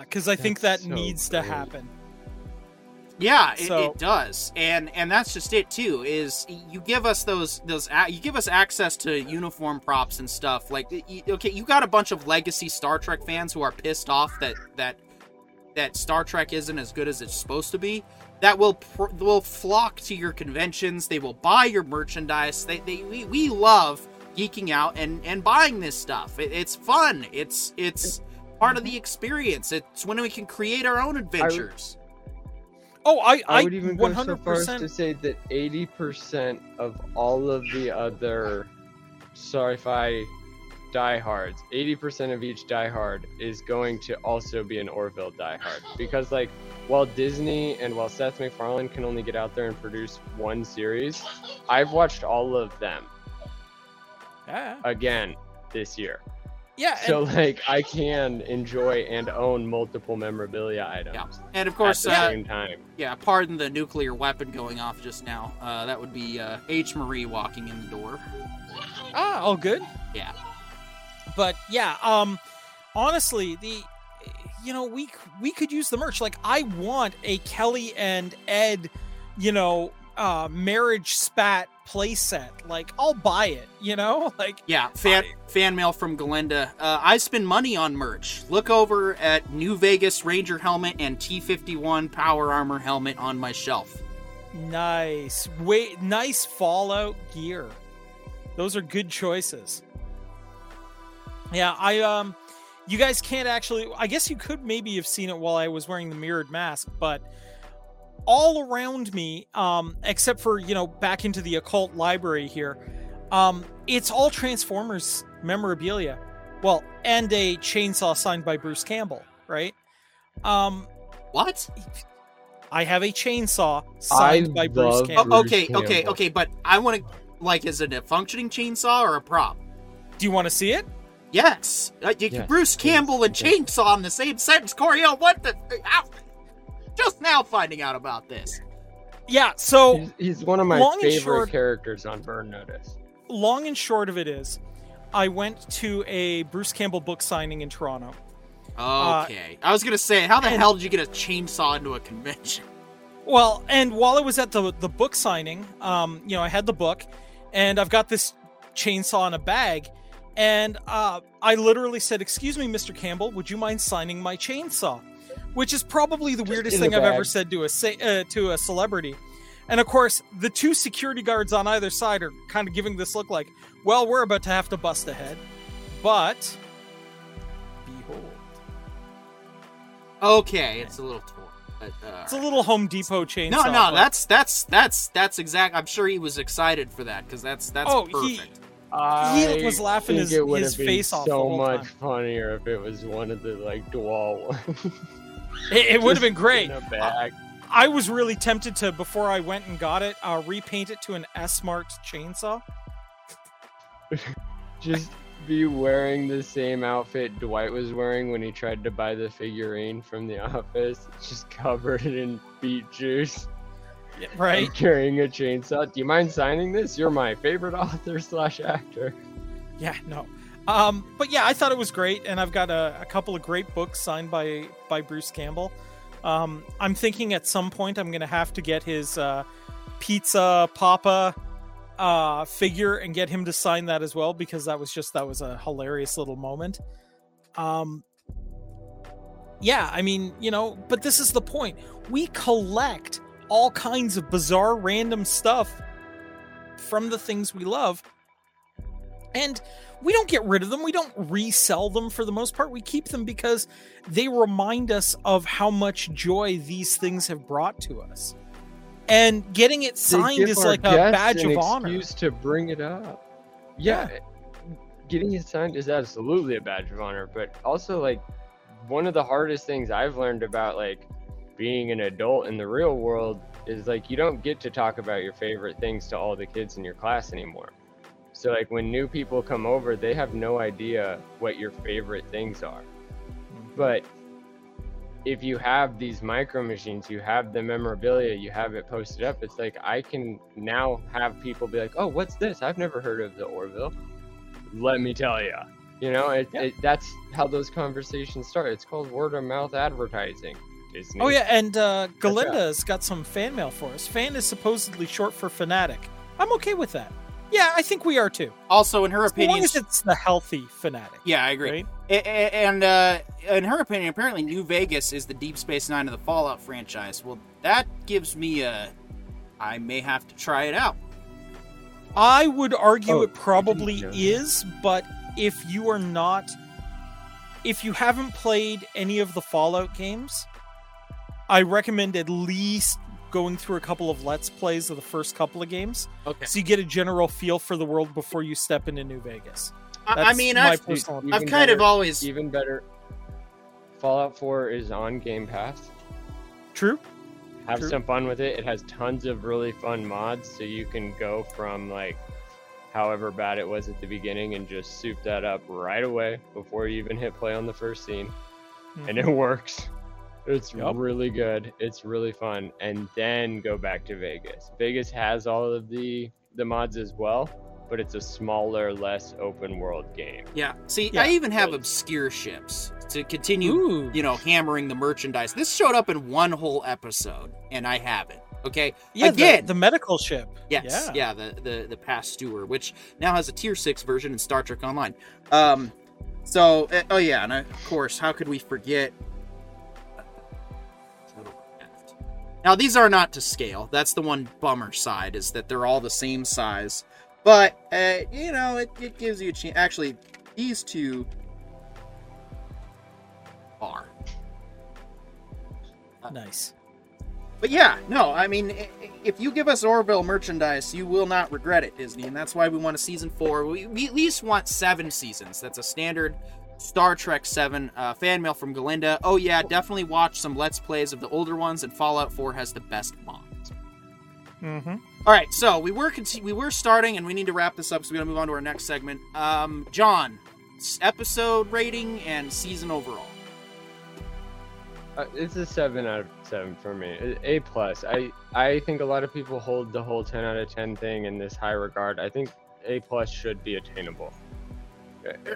because I think that so needs to happen. Yeah, it, So- it does, and and that's just it too. Is you give us those those you give us access to uniform props and stuff. Like, okay, you got a bunch of legacy Star Trek fans who are pissed off that that that Star Trek isn't as good as it's supposed to be. That will pr- will flock to your conventions. They will buy your merchandise. They, they we, we love geeking out and and buying this stuff. It, it's fun. It's it's part of the experience. It's when we can create our own adventures. Oh, I I I would even one go so far as to say that 80% of all of the other sorry sci-fi diehards, 80% of each diehard is going to also be an Orville diehard. Because like while Disney and while Seth MacFarlane can only get out there and produce one series, I've watched all of them Yeah, again this year. Yeah. So like I can enjoy and own multiple memorabilia items Yeah. And of course, at course, the uh, same time. yeah. Pardon the nuclear weapon going off just now. Uh, that would be uh, H. Marie walking in the door. ah, all good. Yeah. But yeah, um, honestly, the you know we we could use the merch. Like I want a Kelly and Ed, you know, uh, marriage spat playset. Like I'll buy it. You know, like Yeah, fan, fan mail from Galinda. Uh, I spend money on merch. Look over at New Vegas Ranger helmet and T51 Power Armor helmet on my shelf. nice, wait, nice Fallout gear. Those are good choices. Yeah, I um, you guys can't actually. I guess you could maybe have seen it while I was wearing the mirrored mask, but all around me, um, except for you know back into the occult library here, um, it's all Transformers memorabilia. Well, and a chainsaw signed by Bruce Campbell, right? Um, What? I have a chainsaw signed I by Bruce Campbell. Oh, Bruce okay, okay, Campbell. okay, but I want to. Like, is it a functioning chainsaw or a prop? Do you want to see it? Yes. Uh, you, Yes, Bruce please, Campbell and okay. chainsaw in the same sentence. Corio, what the? Ow. Just now finding out about this. Yeah. So He's, he's one of my favorite short- characters on Burn Notice. long and short of it is, I went to a Bruce Campbell book signing in Toronto, Okay. I was gonna say, how the and- hell did you get a chainsaw into a convention? Well, and while I was at the the book signing, um, you know, I had the book, and I've got this chainsaw in a bag, and uh, I literally said, "Excuse me, Mr. Campbell, would you mind signing my chainsaw?" Which is probably the weirdest in thing the I've ever said to a uh, to a celebrity. And of course, the two security guards on either side are kind of giving this look like, "Well, we're about to have to bust ahead," but behold, Okay, it's a little torn. But, uh, it's a little Home Depot chainsaw. no, no, but- that's that's that's that's exact. I'm sure he was excited for that because that's that's Oh, he- perfect. I was laughing think his- it his face off the So whole much time. funnier if it was one of the like dual ones. it, it would have been great. Bag. I was really tempted to before I went and got it, uh, repaint it to an S marked chainsaw. Just be wearing the same outfit Dwight was wearing when he tried to buy the figurine from the office, just covered in beet juice, Right? and carrying a chainsaw. Do you mind signing this? You're my favorite author slash actor. Yeah, no. Um, but yeah, I thought it was great, and I've got a, a couple of great books signed by by Bruce Campbell. Um, I'm thinking at some point I'm gonna have to get his uh, pizza Papa uh, figure and get him to sign that as well because that was just that was a hilarious little moment. Um, yeah, I mean, you know, but this is the point. We collect all kinds of bizarre, random stuff from the things we love, and we don't get rid of them. We don't resell them for the most part. We keep them because they remind us of how much joy these things have brought to us. And getting it signed is like a badge of honor. excuse to bring it up. Yeah, getting it signed is absolutely a badge of honor, but also like one of the hardest things I've learned about like being an adult in the real world is like you don't get to talk about your favorite things to all the kids in your class anymore. So like when new people come over, they have no idea what your favorite things are. But if you have these micro machines, you have the memorabilia, you have it posted up, it's like I can now have people be like, "Oh, what's this? I've never heard of the Orville." Let me tell you. You know, it, Yeah. it, that's how those conversations start. It's called word of mouth advertising. Disney. Oh yeah, and uh, Galinda's got some fan mail for us. Fan is supposedly short for fanatic. I'm okay with that. Yeah, I think we are too. Also, in her As long opinion, as it's the healthy fanatic. yeah, I agree. Right? A- a- And uh, in her opinion, apparently New Vegas is the Deep Space Nine of the Fallout franchise. Well, that gives me a. I may have to try it out. I would argue Oh, it probably I didn't know that. is, but if you are not, if you haven't played any of the Fallout games, I recommend at least going through a couple of Let's Plays of the first couple of games, Okay. so you get a general feel for the world before you step into New Vegas. I, I mean, my I've, personal. Even I've kind of always. even better. Fallout 4 is on Game Pass. True. have True. some fun with it. It has tons of really fun mods, so you can go from like however bad it was at the beginning and just soup that up right away before you even hit play on the first scene, and it mm-hmm. works. It's Mm-hmm. Really good. It's really fun, and then go back to Vegas. Vegas has all of the the mods as well, but it's a smaller, less open world game. Yeah. See, Yeah. I even have obscure ships to continue, Ooh. you know, hammering the merchandise. This showed up in one whole episode, and I have it. Okay. Yeah, Again. the, the medical ship. Yes. Yeah. Yeah. the, the the past steward, which now has a tier six version in Star Trek Online. Um. So, uh, oh yeah, and of course, how could we forget? Now these are not to scale. That's the one bummer side is that they're all the same size. But uh, you know, it, it gives you a chance. Actually, these two are. Nice. But yeah, no, I mean, if you give us Orville merchandise, you will not regret it, Disney, and that's why we want a season four. We, we at least want seven seasons. That's a standard Star Trek Seven uh, fan mail from Galinda. Oh yeah, definitely watch some Let's Plays of the older ones, and Fallout Four has the best mods. Mm-hmm. All right, so we were conti- we were starting, and we need to wrap this up, so we gotta move on to our next segment. Um, John, episode rating and season overall. Uh, it's a seven out of seven for me. A- A plus. I I think a lot of people hold the whole ten out of ten thing in this high regard. I think A plus should be attainable.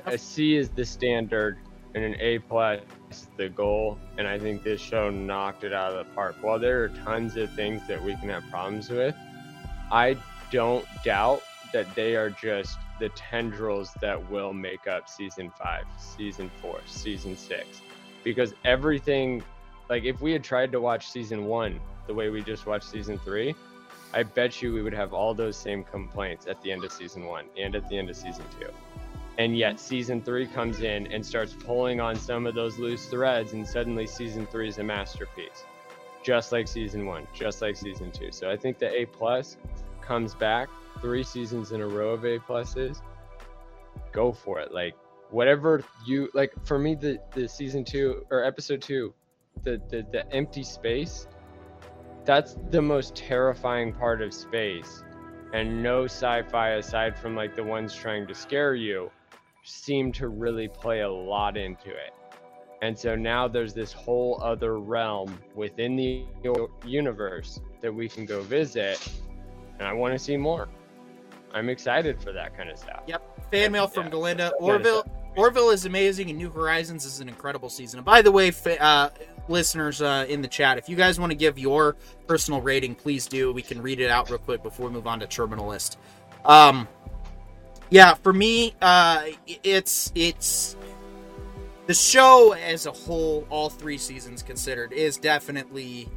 A- C is the standard. and an A plus is the goal. And I think this show knocked it out of the park. While there are tons of things that we can have problems with, I don't doubt that they are just the tendrils that will make up season five, season four, season six. Because everything, like if we had tried to watch season one the way we just watched season three, I bet you we would have all those same complaints at the end of season one and at the end of season two. And yet season three comes in and starts pulling on some of those loose threads, and suddenly season three is a masterpiece. Just like season one, just like season two. So I think the A plus comes back three seasons in a row of A pluses. Go for it. Like whatever you like for me the, the season two or episode two, the, the the empty space that's the most terrifying part of space and no sci-fi aside from like the ones trying to scare you seem to really play a lot into it and so now there's this whole other realm within the universe that we can go visit and i want to see more i'm excited for that kind of stuff yep fan mail from Yeah. Galinda. Orville Orville is amazing, and New Horizons is an incredible season. And by the way, uh, listeners uh, in the chat, if you guys want to give your personal rating, please do. We can read it out real quick before we move on to Terminal List. Um, yeah, for me, uh, it's it's the show as a whole, all three seasons considered, is definitely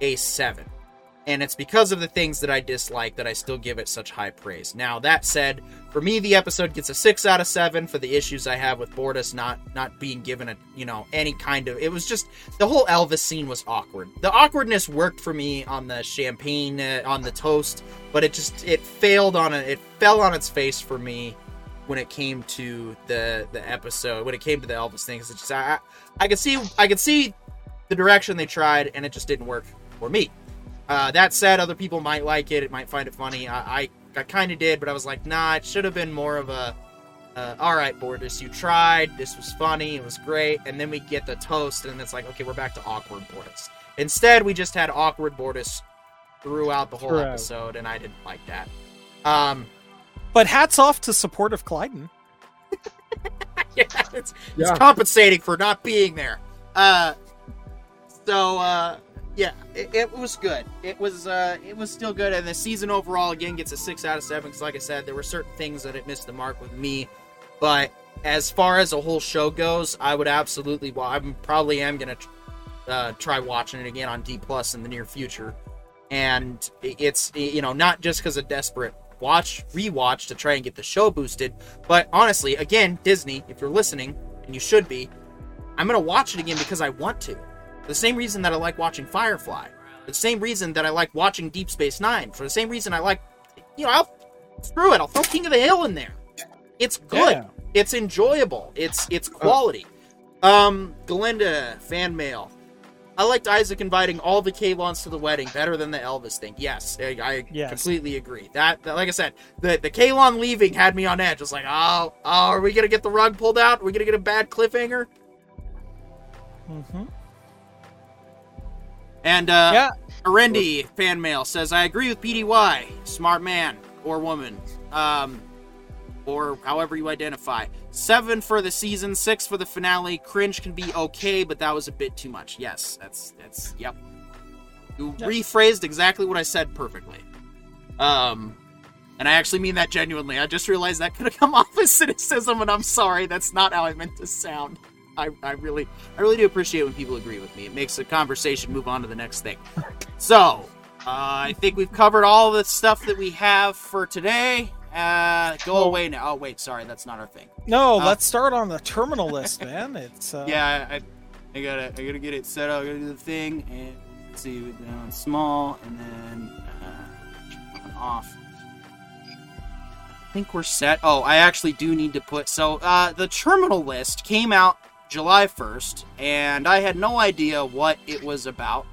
a seven. And it's because of the things that I dislike that I still give it such high praise. Now, that said, for me, the episode gets a six out of seven for the issues I have with Bortus not not being given a you know any kind of. It was just the whole Elvis scene was awkward. The awkwardness worked for me on the champagne uh, on the toast, but it just it failed on it. It fell on its face for me when it came to the the episode. When it came to the Elvis things, it's just I I, I could see I could see the direction they tried, and it just didn't work for me. Uh, that said, other people might like it. It might find it funny. I, I, I kind of did, but I was like, nah, it should have been more of a, uh, all right, Bortus, you tried. This was funny. It was great. And then we get the toast, and it's like, okay, we're back to awkward Bortus. Instead, we just had awkward Bortus throughout the whole Throughout. episode, and I didn't like that. Um, But hats off to supportive Klyden. yeah, it's, Yeah. it's compensating for not being there. Uh, so uh, yeah, it, it was good. It was uh, it was still good, and the season overall again gets a six out of seven. Because like I said, there were certain things that it missed the mark with me, but as far as a whole show goes, I would absolutely. Well, I'm probably am gonna uh, try watching it again on D plus in the near future, and it's you know not just because of desperate watch rewatch to try and get the show boosted, but honestly, again, Disney, if you're listening, and you should be, I'm gonna watch it again because I want to. The same reason that I like watching Firefly. The same reason that I like watching Deep Space Nine. For the same reason I like, you know, I'll screw it. I'll throw King of the Hill in there. It's good. Yeah. It's enjoyable. It's it's quality. Um, Galinda fan mail. I liked Isaac inviting all the Kaylons to the wedding better than the Elvis thing. Yes, I, I Yes. completely agree. That, that, like I said, the the Kaylon leaving had me on edge. I was like, oh, oh, are we gonna get the rug pulled out? Are we gonna get a bad cliffhanger? Mm-hmm. And uh, Yeah. Arendi fan mail says, I agree with PDY, smart man or woman, um, or however you identify. Seven for the season, six for the finale. Cringe can be okay, but that was a bit too much. Yes, that's that's yep. You rephrased exactly what I said perfectly. Um, and I actually mean that genuinely. I just realized that could have come off as cynicism, and I'm sorry. That's not how I meant to sound. I, I really, I really do appreciate when people agree with me. It makes the conversation move on to the next thing. So, uh, I think we've covered all the stuff that we have for today. Uh, go Oh. away now. Oh, wait, sorry, that's not our thing. No, Uh, let's start on the terminal list, man. It's uh, Yeah, I, I gotta, I gotta get it set up. I gotta do the thing, and let's see, down small, and then uh, off. I think we're set. Oh, I actually do need to put. So, uh, the terminal list came out July 1st, and I had no idea what it was about.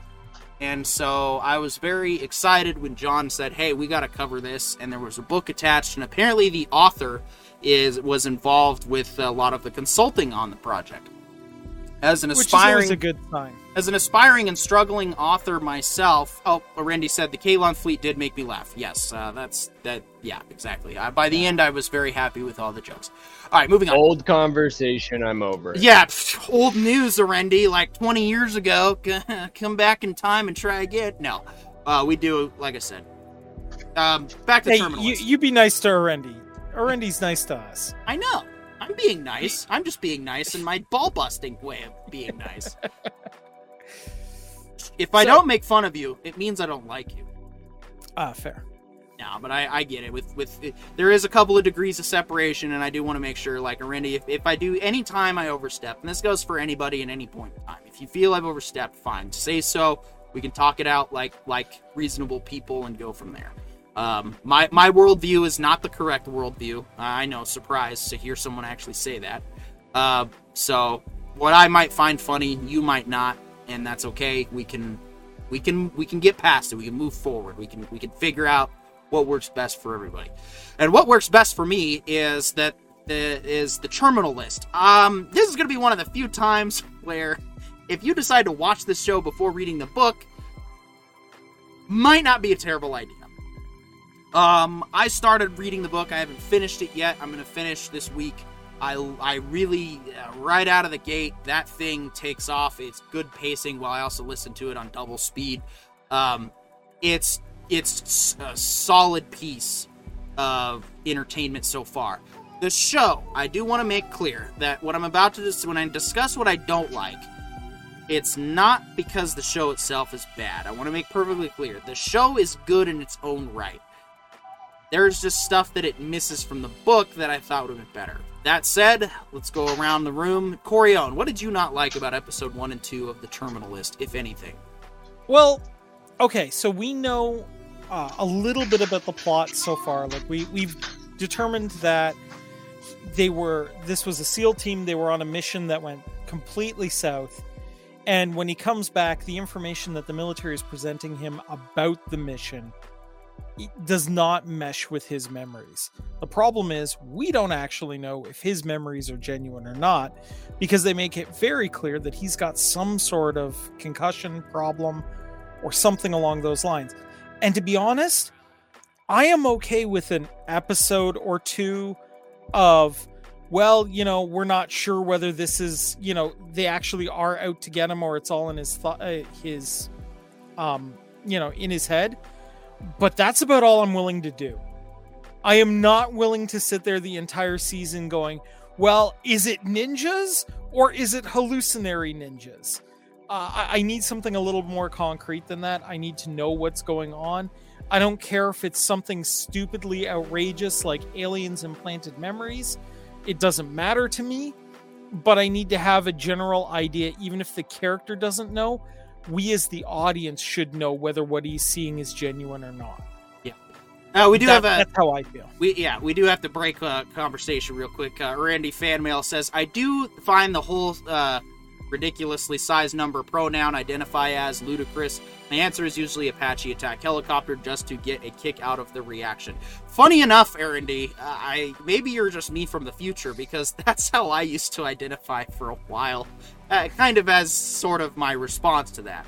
And so I was very excited when John said, "Hey, we got to cover this." And there was a book attached, and apparently the author is was involved with a lot of the consulting on the project. As an which is aspiring always a good sign. As an aspiring and struggling author myself, oh, Randy said the Kaylon fleet did make me laugh. Yes, uh, that's that. Yeah, exactly. Uh, by the end, I was very happy with all the jokes. All right, moving on. Old conversation, I'm over. it. Yeah, pff, old news, Randy. Like 20 years ago. Come back in time and try again. No, uh, we do. Like I said. Um, back to Hey, terminal. you, you be nice to Arendi. Arendi's nice to us. I know. I'm being nice. I'm just being nice in my ball busting way of being nice. if I So- don't make fun of you, it means I don't like you. Ah, fair. No, but I, I get it. With with there is a couple of degrees of separation, and I do want to make sure, like Randy, if, if I do any time I overstep, and this goes for anybody at any point in time, if you feel I've overstepped, fine, say so. We can talk it out like like reasonable people and go from there. Um, my my worldview is not the correct worldview. I know, surprise to hear someone actually say that. Uh, so what I might find funny, you might not, and that's okay. We can we can we can get past it. We can move forward. We can we can figure out what works best for everybody. And what works best for me is that the is the terminal list. Um, this is going to be one of the few times where if you decide to watch this show before reading the book, might not be a terrible idea. Um, I started reading the book. I haven't finished it yet. I'm going to finish this week. I, I really, uh, right out of the gate, that thing takes off. It's good pacing while I also listen to it on double speed. Um, it's it's a solid piece of entertainment so far. The show, I do want to make clear that what I'm about to dis- when I discuss what I don't like, it's not because the show itself is bad. I want to make perfectly clear. The show is good in its own right. There's just stuff that it misses from the book that I thought would have been better. That said, let's go around the room. Corione, what did you not like about episode one and two of the Terminal List, if anything? Well, okay, so we know uh, a little bit about the plot so far. Like we we've determined that they were this was a SEAL team. They were on a mission that went completely south. And when he comes back, the information that the military is presenting him about the mission does not mesh with his memories. The problem is we don't actually know if his memories are genuine or not because they make it very clear that he's got some sort of concussion problem or something along those lines. And to be honest, I am okay with an episode or two of well, you know, we're not sure whether this is, you know, they actually are out to get him or it's all in his th- uh, his um, you know, in his head. But that's about all I'm willing to do. I am not willing to sit there the entire season going, well, is it ninjas or is it hallucinatory ninjas? Uh, I, I need something a little more concrete than that. I need to know what's going on. I don't care if it's something stupidly outrageous like aliens implanted memories. It doesn't matter to me, but I need to have a general idea, even if the character doesn't know. We as the audience should know whether what he's seeing is genuine or not. Yeah. Uh, we do That- have a that's how I feel. we yeah we do have to break a conversation real quick. Uh, Randy fan mail says I do find the whole uh, ridiculously sized number pronoun identify as ludicrous. My answer is usually Apache attack helicopter just to get a kick out of the reaction. Funny enough, Arendy, uh, I maybe you're just me from the future because that's how I used to identify for a while, uh, kind of as sort of my response to that.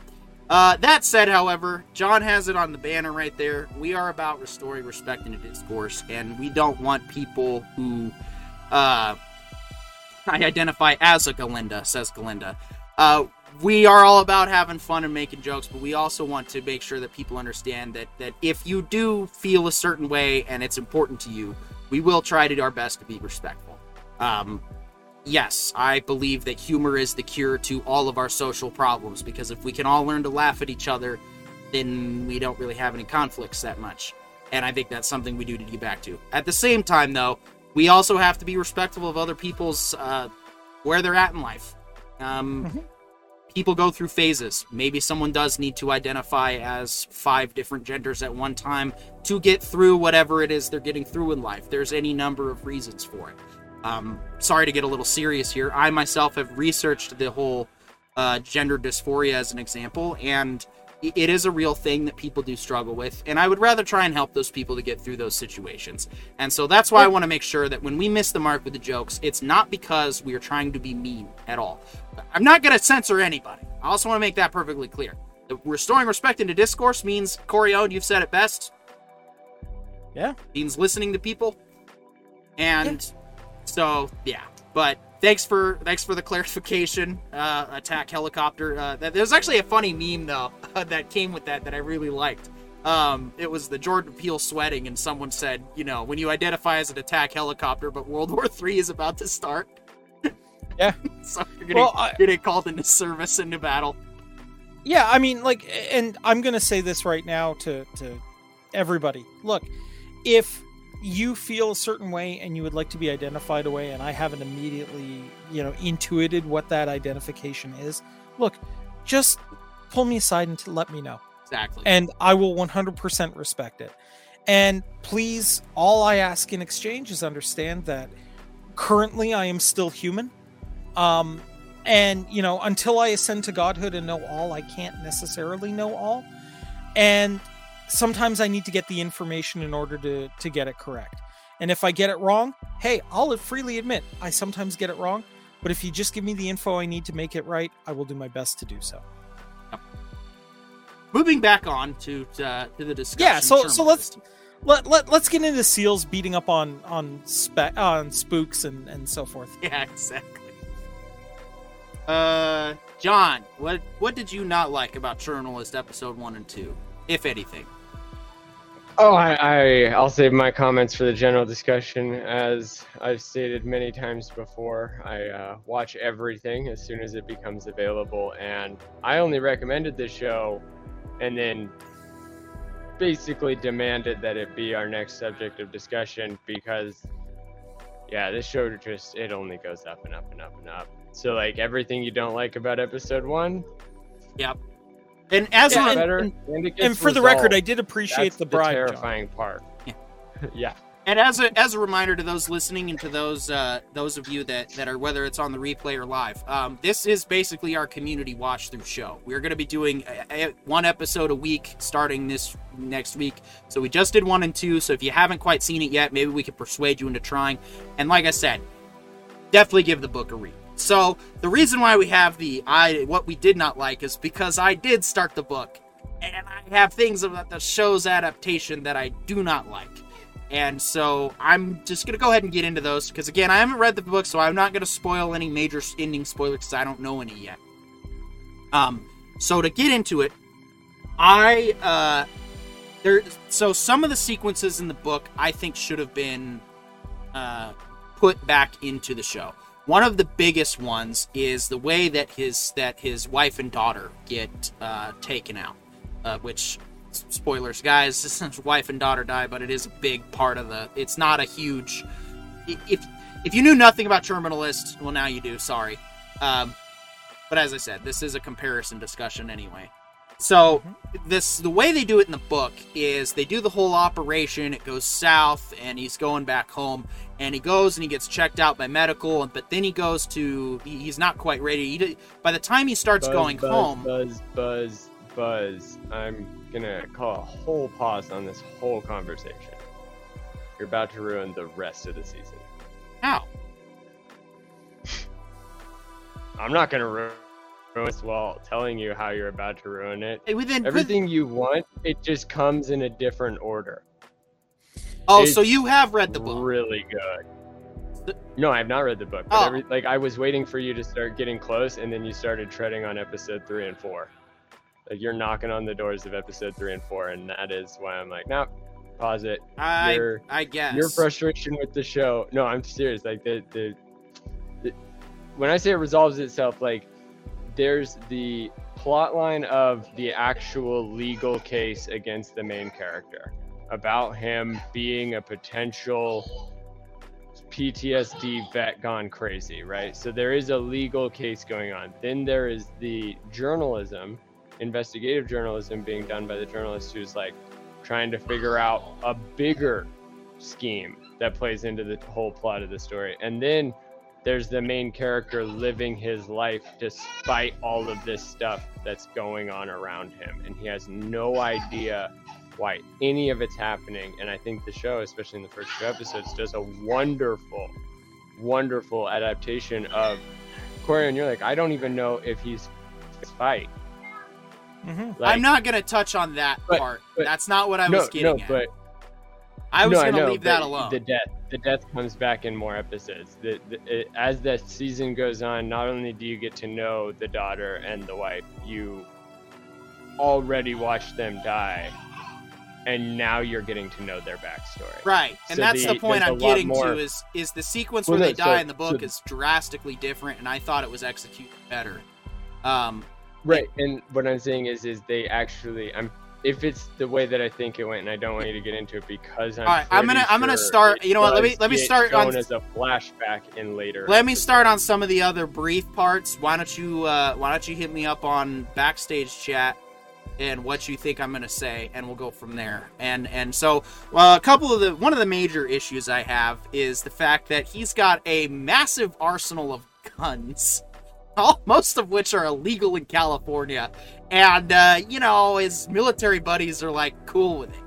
Uh, that said, however, John has it on the banner right there. We are about restoring respect in discourse, and we don't want people who uh, I identify as a Galinda, says Galinda. Uh, we are all about having fun and making jokes, but we also want to make sure that people understand that, that if you do feel a certain way and it's important to you, we will try to do our best to be respectful. Um, yes, I believe that humor is the cure to all of our social problems because if we can all learn to laugh at each other, then we don't really have any conflicts that much. And I think that's something we do need to get back to. At the same time, though, we also have to be respectful of other people's uh, where they're at in life. Um, Mhm. People go through phases. Maybe someone does need to identify as five different genders at one time to get through whatever it is they're getting through in life. There's any number of reasons for it. Um, sorry to get a little serious here. I myself have researched the whole uh, gender dysphoria as an example, and it is a real thing that people do struggle with. And I would rather try and help those people to get through those situations. And so that's why I want to make sure that when we miss the mark with the jokes, it's not because we are trying to be mean at all. I'm not going to censor anybody. I also want to make that perfectly clear. The restoring respect into discourse means Corione, you've said it best. Yeah. Means listening to people. And so yeah. But thanks for thanks for the clarification. Uh, attack helicopter. Uh, that, there's actually a funny meme though that came with that that I really liked. Um, it was the Jordan Peele sweating, and someone said, you know, when you identify as an attack helicopter, but World War Three is about to start. Yeah. so you're gonna, Well, I- you're gonna called into service into battle. Yeah, I mean, like, and I'm gonna say this right now to to everybody. Look, if you feel a certain way and you would like to be identified a way, and I haven't immediately, you know, intuited what that identification is, look, just pull me aside and let me know, Exactly. and I will 100% respect it. And please, all I ask in exchange is understand that currently I am still human. Um, and you know until i ascend to godhood and know all i can't necessarily know all and sometimes i need to get the information in order to to get it correct and if i get it wrong hey i'll freely admit i sometimes get it wrong but if you just give me the info i need to make it right i will do my best to do so Moving back on to uh, to the discussion. Yeah, so- so let's- let, let, let's get into seals beating up on on spe- on spooks and and so forth Yeah, exactly. Uh, John, what what did you not like about Journalist episode one and two, if anything? Oh, I, I I'll save my comments for the general discussion. As I've stated many times before, I uh, watch everything as soon as it becomes available, and I only recommended this show, and then basically demanded that it be our next subject of discussion because, yeah, this show just it only goes up and up and up and up. So like everything you don't like about episode one, And as Yeah, a, and- better, and- and, and gets for the record i did appreciate That's the bribe John. terrifying part. Yeah. yeah. and as a as a reminder to those listening and to those uh, those of you that that are whether it's on the replay or live, um, this is basically our community watch through show. We're going to be doing a, a- one episode a week starting this next week. So we just did one and two. So if you haven't quite seen it yet, maybe we could persuade you into trying. And like I said, definitely give the book a read. So the reason why we have the I what we did not like is because I did start the book and I have things about the show's adaptation that I do not like. And so I'm just gonna go ahead and get into those because again I haven't read the book, so I'm not gonna spoil any major ending spoilers because I don't know any yet. Um, so to get into it, I uh, there so some of the sequences in the book I think should have been uh, put back into the show. One of the biggest ones is the way that his that his wife and daughter get uh, taken out, uh, which spoilers, guys. His wife and daughter die, but it is a big part of the. It's not a huge. If if you knew nothing about Terminal List, well, now you do. Sorry, um, but as I said, this is a comparison discussion anyway. So this the way they do it in the book is they do the whole operation. It goes south, and he's going back home, and he goes and he gets checked out by medical, and but then he goes to he- he's not quite ready. He, by the time he starts Buzz, going buzz, home, Buzz, buzz, buzz. I'm gonna call a whole pause on this whole conversation. You're about to ruin the rest of the season. how? I'm not gonna ruin this while telling you how you're about to ruin it. Hey, Within Everything you want, it just comes in a different order. Oh, so you have read the book? Really good. No, I have not read the book. But Oh. every, like I was waiting for you to start getting close, and then you started treading on episode three and four. Like you're knocking on the doors of episode three and four, and that is why I'm like, nope, pause it. I Your- I guess Your frustration with the show. No, I'm serious. Like the, the the when I say it resolves itself, like there's the plot line of the actual legal case against the main character about him being a potential PTSD vet gone crazy, right? So there is a legal case going on. Then there is the journalism, investigative journalism being done by the journalist who's like trying to figure out a bigger scheme that plays into the whole plot of the story. And then there's the main character living his life despite all of this stuff that's going on around him. And he has no idea why any of it's happening. And I think the show, especially in the first two episodes, does a wonderful, wonderful adaptation of Corey. And you're like, I don't even know if he's fight. Mhm. Like, I'm not gonna touch on that But- part. but- That's not what I no, was getting no, at. but I was no, gonna leave that alone. The death, the death comes back in more episodes. The, the, it, as the season goes on, not only do you get to know the daughter and the wife, you already watch them die, and now you're getting to know their backstory. Right, and So that's the- the point there's a I'm getting more- to is is the sequence Well, where no, they so- die in the book so- is drastically different, and I thought it was executed better. Um, Right, and what I'm saying is, is they actually, I'm. If it's the way that I think it went, and I don't want you to get into it because I'm. All right, I'm gonna- I'm gonna start- you know what, let me- let me start on- as a flashback in later. let me start on some of the other brief parts. Why don't you uh, Why don't you hit me up on backstage chat and what you think I'm gonna say, and we'll go from there. And and so well, a couple of the one of the major issues I have is the fact that he's got a massive arsenal of guns. All, most of which are illegal in California, and uh, you know his military buddies are like cool with it.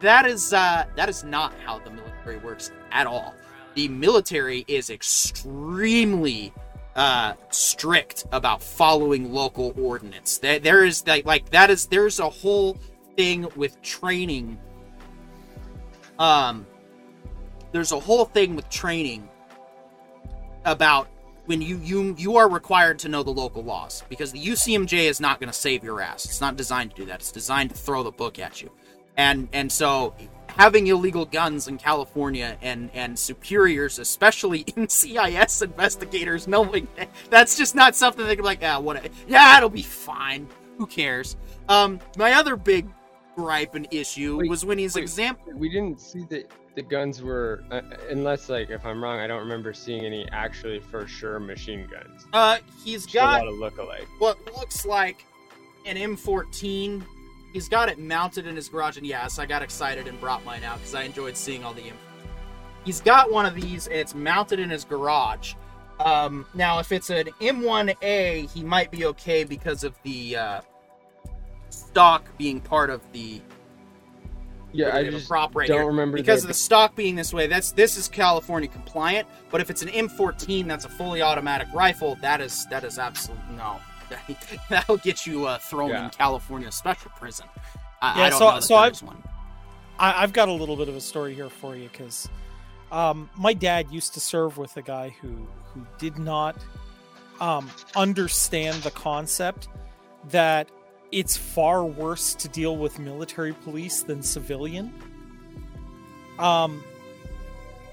That is uh, that is not how the military works at all. The military is extremely uh, strict about following local ordinance. There, there is like like that is there's a whole thing with training. Um, there's a whole thing with training about when you you you are required to know the local laws because the UCMJ is not going to save your ass. It's not designed to do that. It's designed to throw the book at you. And and so having illegal guns in California and and superiors, especially NCIS investigators, knowing that, that's just not something they can be like, ah, what? Yeah, it'll be fine. Who cares? Um, my other big gripe and issue Wait, was when he's wait. exam. we didn't see that the guns were uh, unless like if i'm wrong i don't remember seeing any actually for sure machine guns Uh, he's Just got a lot of look-alike what looks like an M14. He's got it mounted in his garage, and yes, I got excited and brought mine out because I enjoyed seeing all the. M- He's got one of these, and it's mounted in his garage. Um, now, if it's an M1A, he might be okay because of the uh, stock being part of the yeah i we have a just prop right don't here. remember because of the stock being this way. That's this is California compliant. But if it's an M14, that's a fully automatic rifle. That is that is absolutely no. That'll get you uh, thrown Yeah. in California special prison. I, yeah, I don't so, know so I've, one. I, I've got a little bit of a story here for you because um, my dad used to serve with a guy who who did not um, understand the concept that it's far worse to deal with military police than civilian. Um,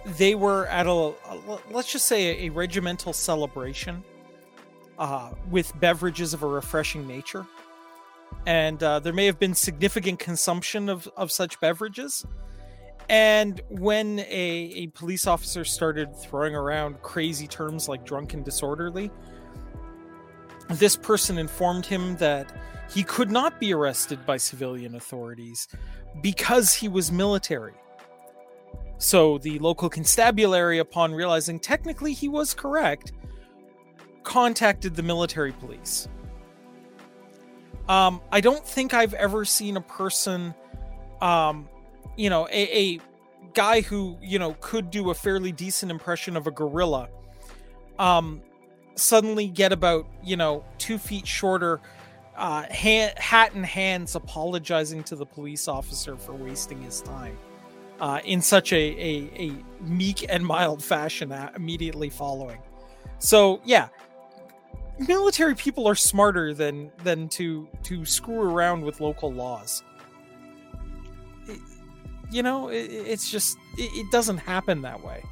they were at a, a let's just say a, a regimental celebration uh, with beverages of a refreshing nature and uh, there may have been significant consumption of, of such beverages. And when a, a police officer started throwing around crazy terms like drunk and disorderly, this person informed him that he could not be arrested by civilian authorities because he was military. So the local constabulary, upon realizing technically he was correct, contacted the military police. Um, I don't think I've ever seen a person, um, you know, a, a guy who you know could do a fairly decent impression of a gorilla, um, suddenly get about you know two feet shorter, uh, ha- hat in hands, apologizing to the police officer for wasting his time. Uh, in such a, a, a meek and mild fashion uh, immediately following. So yeah, military people are smarter than than to to screw around with local laws. It- you know, it, it's just it, it doesn't happen that way.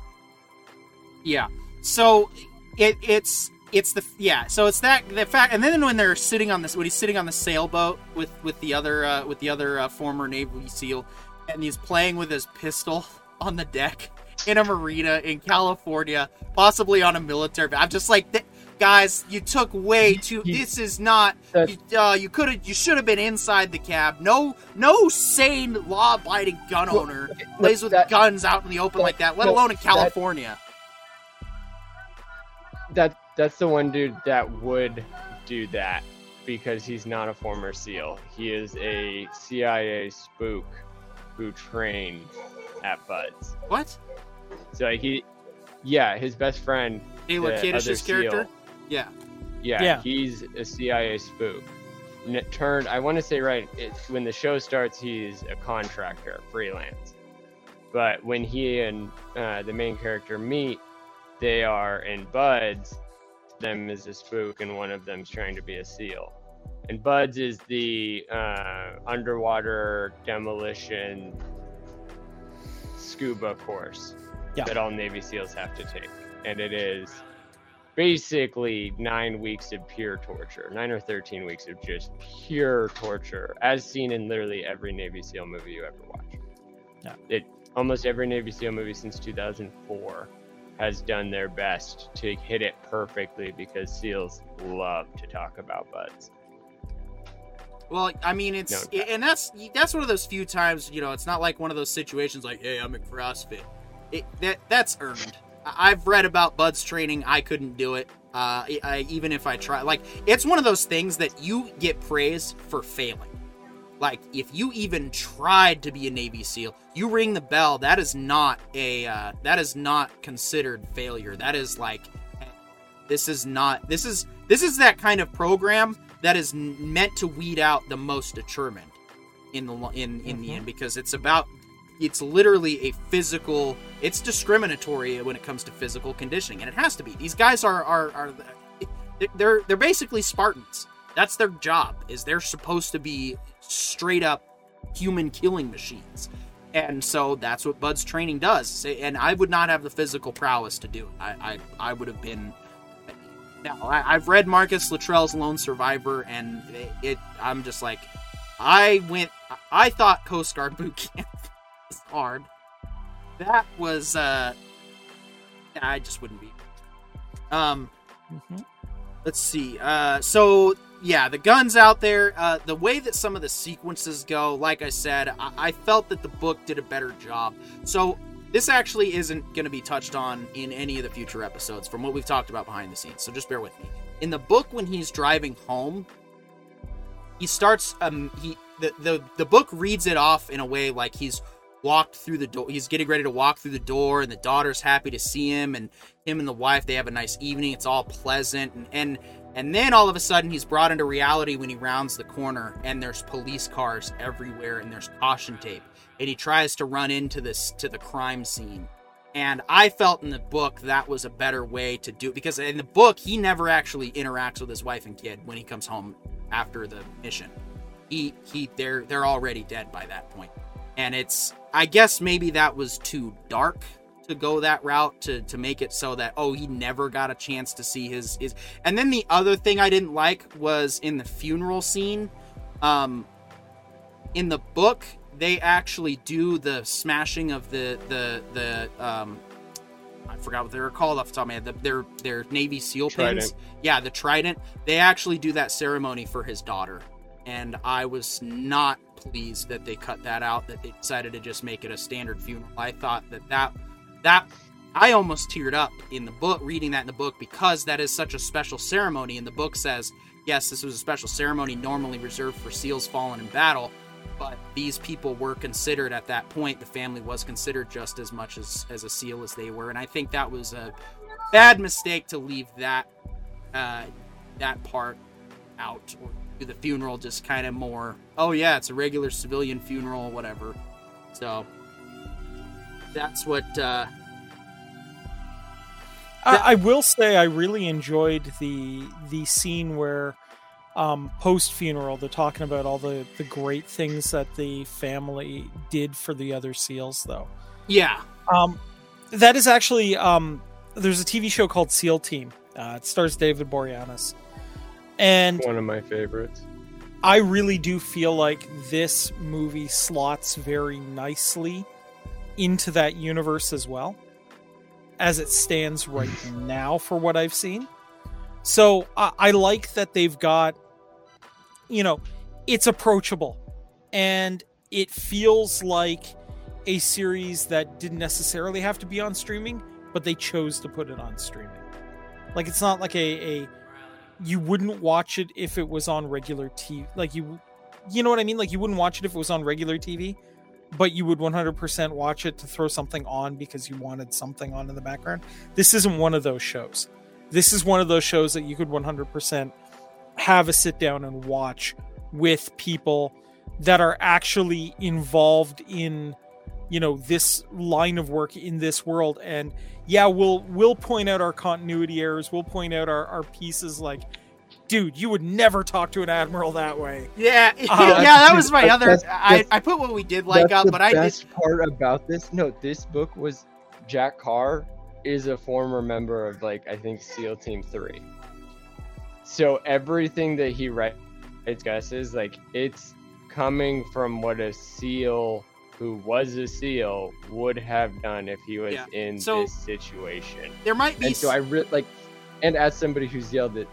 Yeah. So it it's it's the yeah. So it's that the fact, and then when they're sitting on this, when he's sitting on the sailboat with with the other uh, with the other uh, former Navy SEAL, and he's playing with his pistol on the deck in a marina in California, possibly on a military. I'm just like, guys, you took way too. He- This is not. You, uh, you could have. You should have been inside the cab. No, no sane, law-abiding gun owner plays with that- guns out in the open that- like that, let no, alone in California. that that's the one dude that would do that because he's not a former SEAL. He is a CIA spook who trained at BUD/S. What? So he, yeah, his best friend, Taylor the Kitsch's character? SEAL, Yeah. Yeah, Yeah. he's a CIA spook. N- turned, I want to say right it, when the show starts, he's a contractor, freelance. But when he and uh, the main character meet, they are in BUD/S. Them is a spook, and one of them's trying to be a seal. And BUD/S is the uh, underwater demolition scuba course Yeah. that all Navy SEALs have to take. And it is basically nine weeks of pure torture, nine or 13 weeks of just pure torture, as seen in literally every Navy SEAL movie you ever watch. Yeah. It almost every Navy SEAL movie since 2004 has done their best to hit it perfectly because SEALs love to talk about butts. Well, I mean, it's No. and that's that's one of those few times. You know, it's not like one of those situations like, "Hey, I'm in CrossFit." It, that that's earned. I've read about Bud's training. I couldn't do it. Uh, I, I, even if I try, like, it's one of those things that you get praise for failing. Like, if you even tried to be a Navy SEAL, you ring the bell. That is not a uh, that is not considered failure. That is like, this is not this is this is that kind of program that is meant to weed out the most determined in the in in the Mhm. end because it's about it's literally a physical it's discriminatory when it comes to physical conditioning and it has to be these guys are are are they're they're basically spartans that's their job is they're supposed to be straight up human killing machines and so that's what bud's training does and i would not have the physical prowess to do it i i, I would have been now I, I've read Marcus Luttrell's Lone Survivor, and it, it. I'm just like, I went. I thought Coast Guard boot camp hard. That was. uh I just wouldn't be. Um, Mhm. let's see. Uh, so yeah, the guns out there. Uh, the way that some of the sequences go, like I said, I, I felt that the book did a better job. So this actually isn't going to be touched on in any of the future episodes from what we've talked about behind the scenes. So just bear with me. In the book, when he's driving home, he starts. Um, he the the the book reads it off in a way like he's walked through the door. He's getting ready to walk through the door, and the daughter's happy to see him, and him and the wife they have a nice evening. It's all pleasant, and and and then all of a sudden he's brought into reality when he rounds the corner, and there's police cars everywhere, and there's caution tape, and he tries to run into this to the crime scene. And I felt in the book that was a better way to do it because in the book he never actually interacts with his wife and kid when he comes home after the mission. He he they're they're already dead by that point. And it's I guess maybe that was too dark to go that route to to make it so that oh he never got a chance to see his his and then the other thing I didn't like was in the funeral scene um in the book they actually do the smashing of the the the um I forgot what they were called off the top of my head. The, their their Navy SEAL pins. Trident. Yeah, the trident. They actually do that ceremony for his daughter, and I was not pleased that they cut that out. That they decided to just make it a standard funeral. I thought that that that I almost teared up in the book reading that in the book because that is such a special ceremony. And the book says, yes, this was a special ceremony normally reserved for SEALs fallen in battle, but these people were considered at that point. The family was considered just as much as as a SEAL as they were, and I think that was a bad mistake to leave that uh, that part out or do the funeral just kind of more. Oh yeah, it's a regular civilian funeral, whatever. So that's what. Uh, I, I will say I really enjoyed the the scene where um, post funeral they're talking about all the the great things that the family did for the other seals though. yeah, Um, that is actually um, there's a TV show called SEAL Team. Uh, it stars David Boreanaz, and One of my favorites. I really do feel like this movie slots very nicely into that universe as well, as it stands right now for what I've seen. So I, I like that they've got, you know, it's approachable and it feels like a series that didn't necessarily have to be on streaming, but they chose to put it on streaming. Like it's not like a, a you wouldn't watch it if it was on regular TV. Like you, you know what I mean? Like you wouldn't watch it if it was on regular TV, but you would 100% watch it to throw something on because you wanted something on in the background. This isn't one of those shows. this is one of those shows that you could 100% have a sit down and watch with people that are actually involved in you know this line of work in this world and yeah we'll we'll point out our continuity errors we'll point out our, our pieces like dude you would never talk to an admiral that way Yeah, Uh, yeah, that was my other. that's- I, that's- I put what we did like up, the but I did. best part about this. No, this book was Jack Carr is a former member of like I think SEAL Team Three. So everything that he writes discusses like it's coming from what a SEAL who was a SEAL would have done if he was Yeah. in So- this situation. There might be. And so I re- like, and as somebody who's yelled at,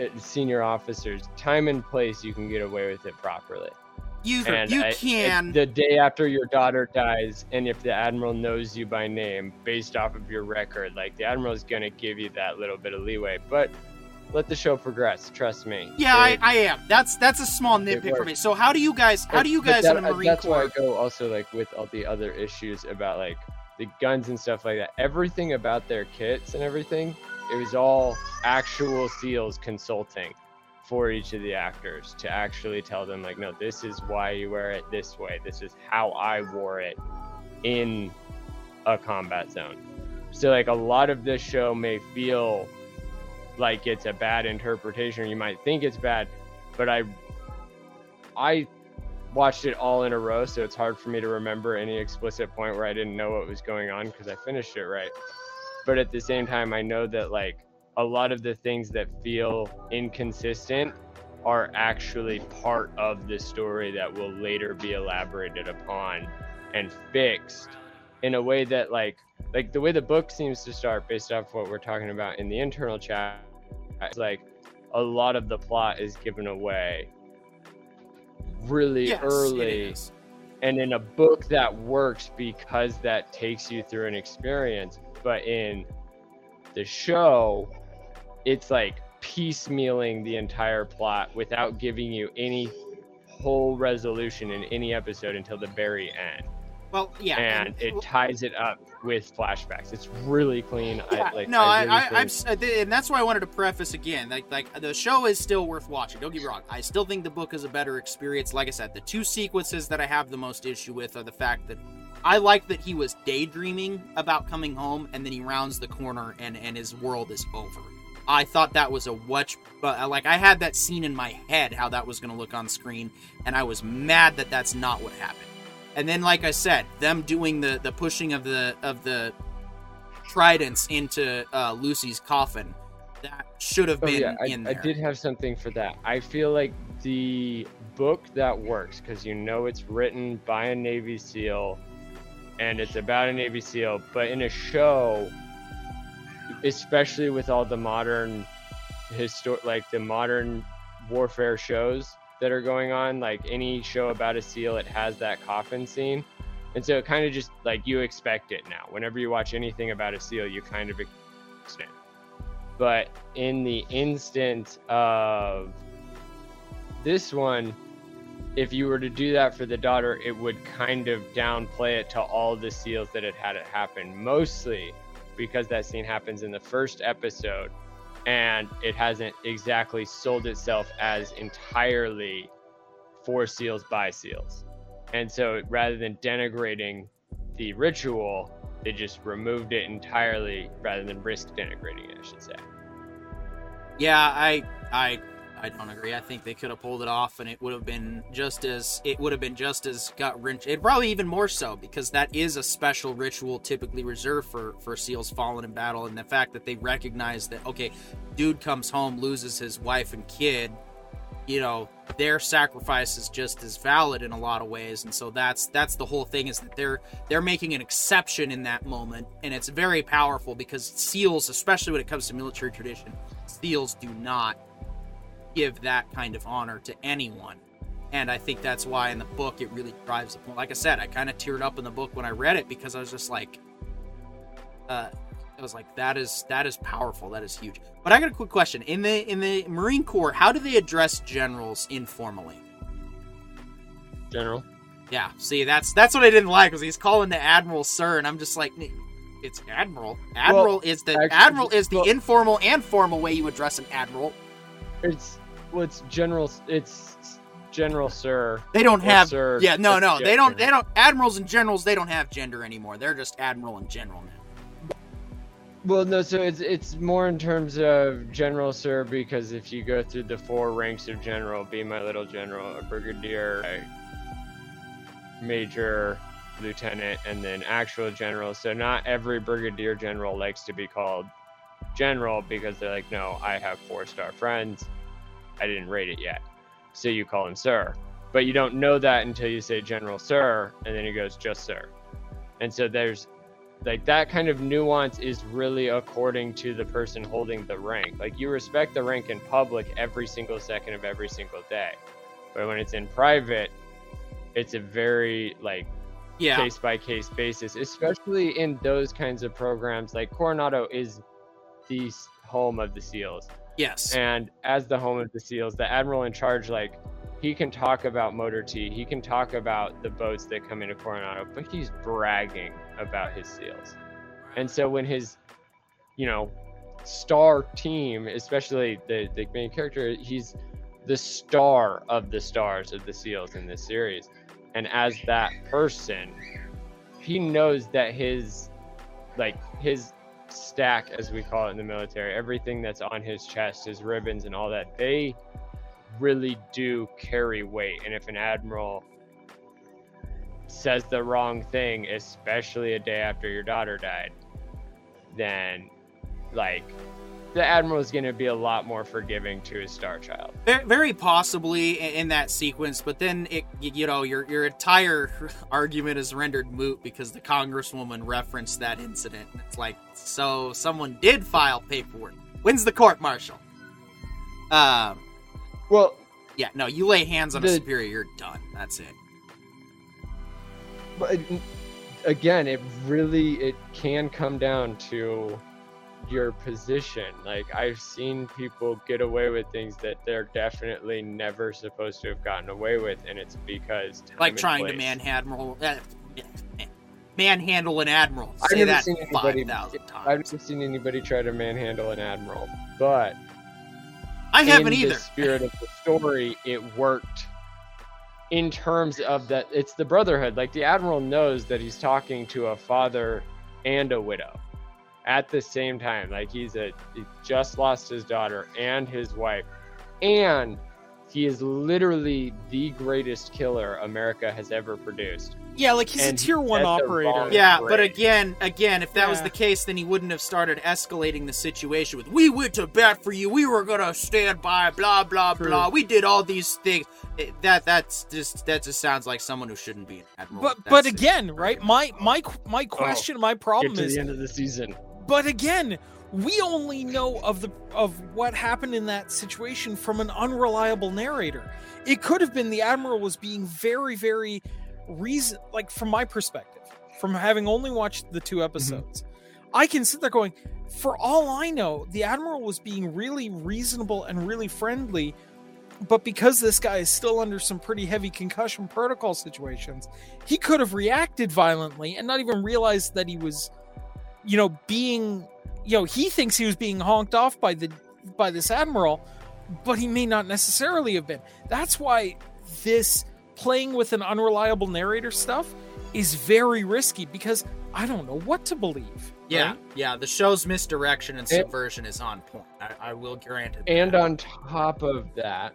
at, senior officers, time and place, you can get away with it properly. you And you I- can. the day after your daughter dies, and if the admiral knows you by name based off of your record, like the admiral's gonna give you that little bit of leeway. But let the show progress. Trust me. yeah, I, I am. That's that's a small nitpick for me. So how do you guys? How do you guys that- in the Marine That's why I Corps? go also like with all the other issues about like the guns and stuff like that. Everything about their kits and everything, it was all actual SEALs consulting for each of the actors to actually tell them like, no, this is why you wear it this way. This is how I wore it in a combat zone. So like a lot of this show may feel like it's a bad interpretation or you might think it's bad, but I I watched it all in a row, so it's hard for me to remember any explicit point where I didn't know what was going on because I finished it right. But at the same time, I know that like a lot of the things that feel inconsistent are actually part of the story that will later be elaborated upon and fixed in a way that like like the way the book seems to start based off what we're talking about in the internal chat it's like a lot of the plot is given away really Yes, early and in a book that works because that takes you through an experience. But in the show it's like piecemealing the entire plot without giving you any whole resolution in any episode until the very end. Well, yeah, and it ties it up with flashbacks it's really clean Yeah, I, like, no, I, really I, think- th- and that's why I wanted to preface again. Like, like the show is still worth watching. Don't get me wrong. I still think the book is a better experience. Like I said, the two sequences that I have the most issue with are the fact that I like that he was daydreaming about coming home, and then he rounds the corner and and his world is over. I thought that was a watch, but uh, like I had that scene in my head how that was going to look on screen, and I was mad that that's not what happened. And then, like I said, them doing the the pushing of the of the tridents into uh, Lucy's coffin. That should have Oh, been yeah, I, I did have something for that. I feel like the book that works because you know it's written by a Navy SEAL and it's about a Navy SEAL, but in a show, especially with all the modern histor like the modern warfare shows that are going on, like any show about a SEAL, it has that coffin scene. And so it kind of just like you expect it now. Whenever you watch anything about a SEAL, you kind of expect it but in the instance of this one if you were to do that for the daughter it would kind of downplay it to all the seals that had had it happen mostly because that scene happens in the first episode and it hasn't exactly sold itself as entirely for seals by seals. And so rather than denigrating the ritual they just removed it entirely rather than risk denigrating it i should say. Yeah, I I I don't agree. I think they could have pulled it off, and it would have been just as it would have been just as gut wrenching. It probably even more so because that is a special ritual typically reserved for for seals fallen in battle, and the fact that they recognize that okay, dude comes home, loses his wife and kid, you know, their sacrifice is just as valid in a lot of ways, and so that's that's the whole thing is that they're they're making an exception in that moment, and it's very powerful because seals, especially when it comes to military tradition, seals do not give that kind of honor to anyone. And I think that's why in the book it really drives the point. Like I said, I kind of teared up in the book when I read it because I was just like, uh, I was like, that is that is powerful. That is huge. But I got a quick question. In the in the Marine Corps, how do they address generals informally? general Yeah, see, that's that's what I didn't like was he's calling the admiral sir, and I'm just like, It's admiral. Admiral is the actually, admiral is the well- informal and formal way you address an admiral. It's well, it's general. It's general sir. They don't have. sir. Yeah, no, no, they don't. They don't. Admirals and generals, they don't have gender anymore. They're just admiral and general now. Well, no. So it's it's more in terms of general sir because if you go through the four ranks of general, be my little general, a brigadier, a major, lieutenant, and then actual general. So not every brigadier general likes to be called general because they're like, no, I have four star friends. I didn't rate it yet. So you call him sir. But you don't know that until you say general sir, and then he goes just sir. And so there's like that kind of nuance is really according to the person holding the rank. Like you respect the rank in public every single second of every single day. But when it's in private, it's a very like Yeah, case by case basis, especially in those kinds of programs. Like Coronado is the home of the SEALs. Yes, And as the home of the SEALs, the admiral in charge, like, he can talk about Motor T, he can talk about the boats that come into Coronado, but he's bragging about his SEALs. And so when his, you know, star team, especially the, the main character, he's the star of the stars of the SEALs in this series. And as that person, he knows that his, like, his stack, as we call it in the military, everything that's on his chest, his ribbons, and all that, they really do carry weight. And if an admiral says the wrong thing, especially a day after your daughter died, then like the admiral is going to be a lot more forgiving to his star child. Very possibly in that sequence. But then it, you know, your your entire argument is rendered moot because the congresswoman referenced that incident. It's like, so someone did file paperwork. When's the court martial? Um, Well, yeah, no, you lay hands on a superior, you're done. That's it. but again, it really it can come down to your position. Like I've seen people get away with things that they're definitely never supposed to have gotten away with, and it's because Like trying to manhandle, uh, manhandle an admiral. I've never that seen anybody- five thousand I've never seen anybody try to manhandle an admiral, but I haven't in either. the spirit of the story, it worked in terms of that it's the brotherhood. Like the admiral knows that he's talking to a father and a widow at the same time. Like he's a he just lost his daughter and his wife, and he is literally the greatest killer America has ever produced. Yeah, like he's And a tier one operator. Yeah, Great. but again, again, if that was the case, then he wouldn't have started escalating the situation with "We went to bat for you. We were gonna stand by." Blah blah True. blah. We did all these things. It- that that's just that just sounds like someone who shouldn't be an admiral. But That's but it. again, right? My my my oh, question, my Get problem to is the end of the season. But again we only know of the of what happened in that situation from an unreliable narrator. It could have been the admiral was being very very reason like from my perspective from having only watched the two mm-hmm. episodes i can sit there going for all i know the admiral was being really reasonable and really friendly but because this guy is still under some pretty heavy concussion protocol situations he could have reacted violently and not even realized that he was you know being you know he thinks he was being honked off by the by this admiral but he may not necessarily have been that's why this playing with an unreliable narrator stuff is very risky because i don't know what to believe yeah, right? yeah, the show's misdirection and And- subversion is on point. I, I will grant it. And that. on top of that,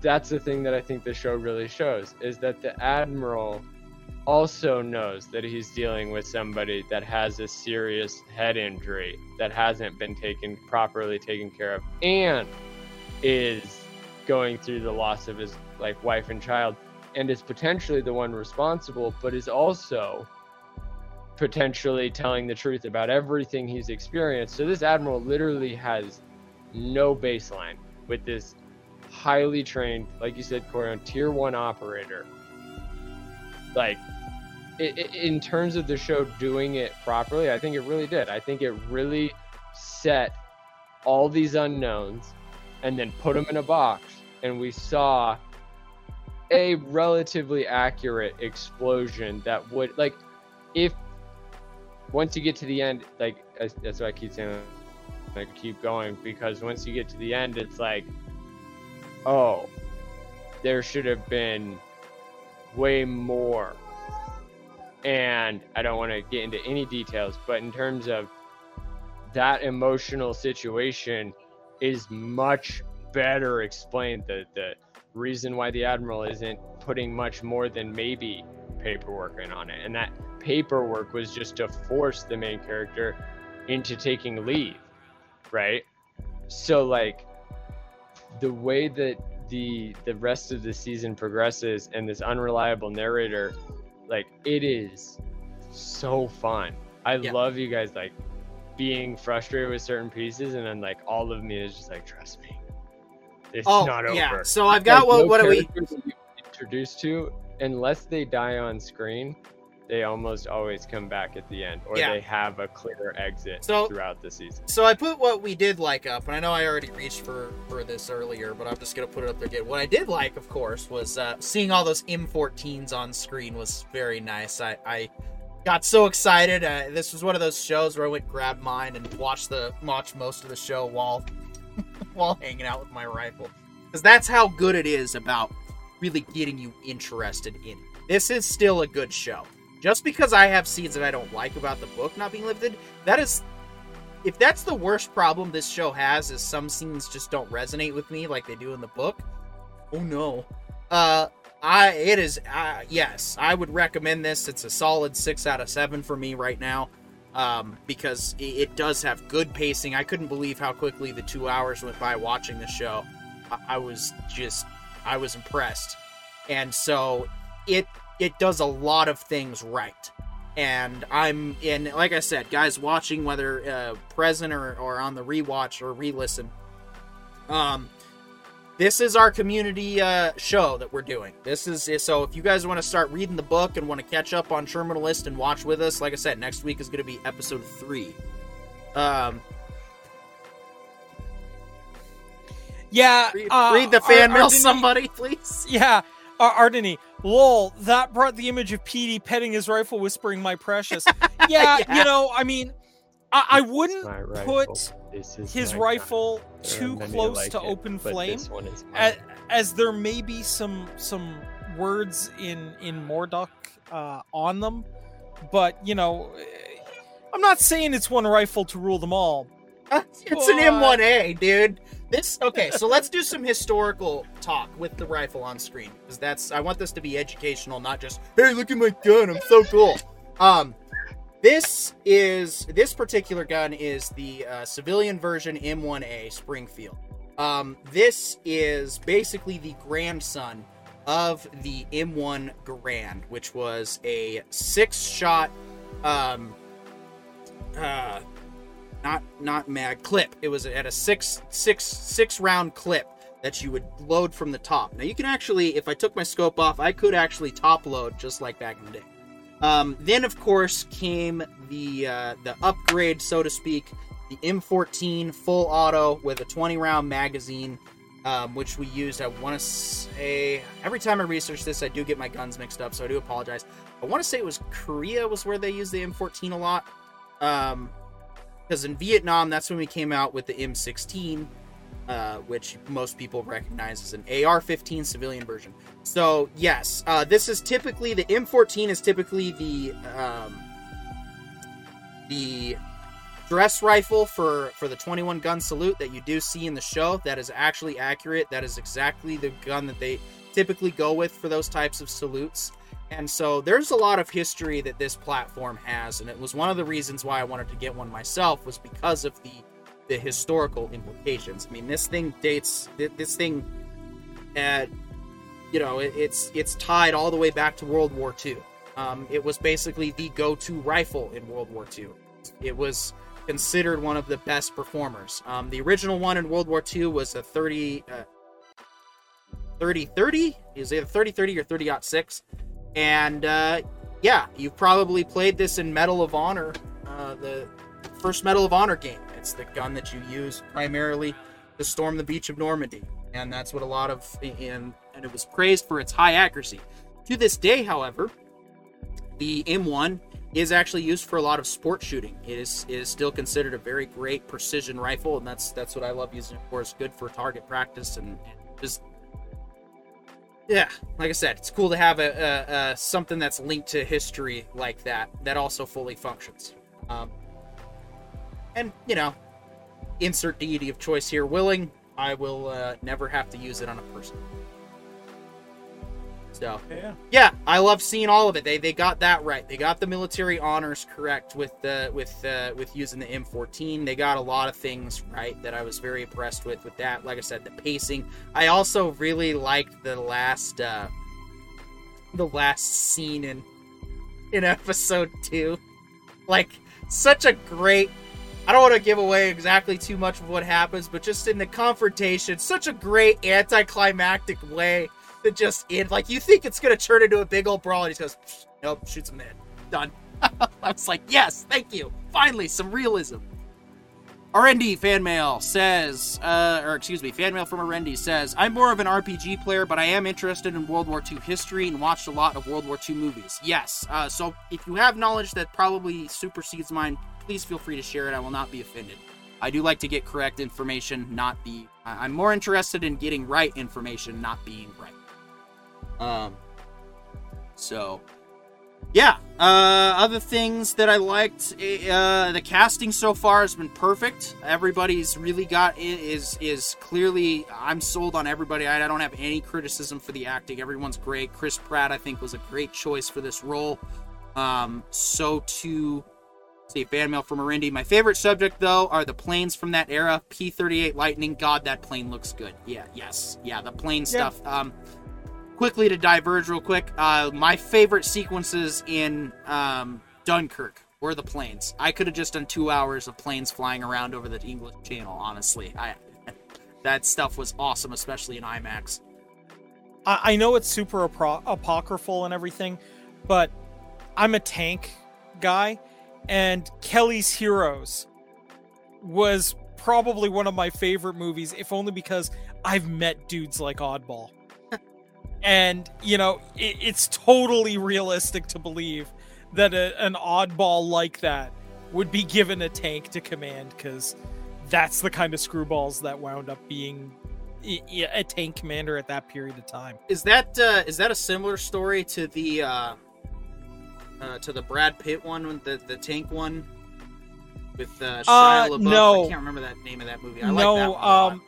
that's the thing that I think the show really shows is that the admiral also knows that he's dealing with somebody that has a serious head injury that hasn't been taken properly taken care of and is going through the loss of his like wife and child and is potentially the one responsible but is also potentially telling the truth about everything he's experienced so this admiral literally has no baseline with this highly trained, like you said, Corey, on tier one operator. Like, in terms of the show doing it properly, I think it really did. I think it really set all these unknowns and then put them in a box, and we saw a relatively accurate explosion that would like if once you get to the end, like that's, why I keep saying, like keep going because once you get to the end, it's like, oh, there should have been way more. And I don't want to get into any details, but in terms of that emotional situation is much better explained. The the reason why the admiral isn't putting much more than maybe paperwork in on it, and that paperwork was just to force the main character into taking leave, right? So like the way that the the rest of the season progresses and this unreliable narrator, it is so fun. I Yeah. love you guys like being frustrated with certain pieces and then like all of me is just like trust me. It's Oh not over. yeah. So I've got Like, what no what are we? characters that you get introduced to unless they die on screen they almost always come back at the end or Yeah. they have a clear exit So- throughout the season So I put what we did like up, and I know I already reached for for this earlier, but I'm just gonna put it up there again. What I did like, of course, was uh, seeing all those M14s on screen was very nice. I, I got so excited. Uh, this was one of those shows where I went grab mine and watched the watch most of the show while while hanging out with my rifle, because that's how good it is about really getting you interested in. it. This is still a good show. Just because I have scenes that I don't like about the book not being lifted, that is if that's the worst problem this show has is some scenes just don't resonate with me like they do in the book oh no. uh i it is uh, yes i would recommend this. It's a solid six out of seven for me right now um because it, it does have good pacing. I couldn't believe how quickly the two hours went by watching the show. I, I was just i was impressed. And so it it does a lot of things right and I'm in like I said, guys watching whether uh, present or, or on the rewatch or re-listen. Um, this is our community uh, show that we're doing. This is so if you guys want to start reading the book and want to catch up on Terminal List and watch with us, like I said, next week is going to be episode three. Um, Yeah, read, uh, read the fan Ar- mail, Ardeni- somebody, please. Yeah, Ar-. Lol, that brought the image of Petey petting his rifle, whispering, "My precious." Yeah, Yeah. you know, I mean, I, I wouldn't put his rifle gun. Too close like to it, open flame, this one is as, as there may be some some words in in Mordor uh, on them, but you know, eh, I'm not saying it's one rifle to rule them all. it's an M1A, dude. This okay, so let's do some historical talk with the rifle on screen because that's I want this to be educational, not just hey, look at my gun, I'm so cool. Um, this is this particular gun is the uh, civilian version M1A Springfield. Um, this is basically the grandson of the M1 Garand, which was a six-shot um, uh, not not mag clip. It was at a six six six round clip that you would load from the top. Now you can actually, if I took my scope off, I could actually top load just like back in the day. Um, then of course came the uh, the upgrade, so to speak, the M14 full auto with a 20 round magazine. Um, which we used. I want to say every time I research this, I do get my guns mixed up, so I do apologize. I want to say it was Korea was where they used the M14 a lot. Um, because in Vietnam, that's when we came out with the M16, uh, which most people recognize as an AR-15 civilian version. So yes, uh, this is typically the M14 is typically the um, the dress rifle for for the 21 gun salute that you do see in the show. That is actually accurate. That is exactly the gun that they typically go with for those types of salutes. And so there's a lot of history that this platform has, and it was one of the reasons why I wanted to get one myself was because of the the historical implications. I mean, this thing dates this thing at you know it, it's it's tied all the way back to World War II. Um, it was basically the go-to rifle in World War II. It was considered one of the best performers. Um, the original one in World War II was a 30 uh, 30 30 is either 30 30 or 30 6 and uh, yeah, you've probably played this in Medal of Honor, uh, the first Medal of Honor game. It's the gun that you use primarily to storm the beach of Normandy, and that's what a lot of in and it was praised for its high accuracy. To this day, however, the M1 is actually used for a lot of sport shooting. It is it is still considered a very great precision rifle, and that's that's what I love using it for. It's good for target practice and, and just yeah, like I said, it's cool to have a, a, a, something that's linked to history like that that also fully functions. Um, and you know, insert deity of choice here, willing. I will uh, never have to use it on a person. So Yeah. yeah, I love seeing all of it. They they got that right. They got the military honors correct with the with uh, with using the M14. They got a lot of things right that I was very impressed with with that. Like I said, the pacing. I also really liked the last uh the last scene in in episode 2. Like such a great I don't want to give away exactly too much of what happens, but just in the confrontation, such a great anticlimactic way that just in like you think it's gonna turn into a big old brawl, and he goes, "Nope, shoots him in, done." I was like, "Yes, thank you, finally some realism." RND fan mail says, uh, or excuse me, fan mail from RND says, I'm more of an RPG player, but I am interested in World War II history and watched a lot of World War II movies. Yes, uh, so if you have knowledge that probably supersedes mine, please feel free to share it. I will not be offended. I do like to get correct information, not be. I'm more interested in getting right information, not being. Um. So, yeah. Uh, other things that I liked, eh, uh, the casting so far has been perfect. Everybody's really got is is clearly. I'm sold on everybody. I, I don't have any criticism for the acting. Everyone's great. Chris Pratt, I think, was a great choice for this role. Um, so too. See fan mail from Arindy. My favorite subject though are the planes from that era. P-38 Lightning. God, that plane looks good. Yeah, yes, yeah, the plane stuff. Um, quickly to diverge real quick. Uh, my favorite sequences in um, Dunkirk were the planes. I could have just done two hours of planes flying around over the English Channel. Honestly, I that stuff was awesome, especially in IMAX. I, I know it's super apro- apocryphal and everything, but I'm a tank guy, and Kelly's Heroes was probably one of my favorite movies, if only because I've met dudes like Oddball. And, you know, it, it's totally realistic to believe that a, an oddball like that would be given a tank to command because that's the kind of screwballs that wound up being a tank commander at that period of time. Is that uh, is that a similar story to the uh, uh, to the Brad Pitt one, the the tank one with uh, Shia Uh, LaBeouf? no. I can't remember that name of that movie. I like no, that one a lot. um,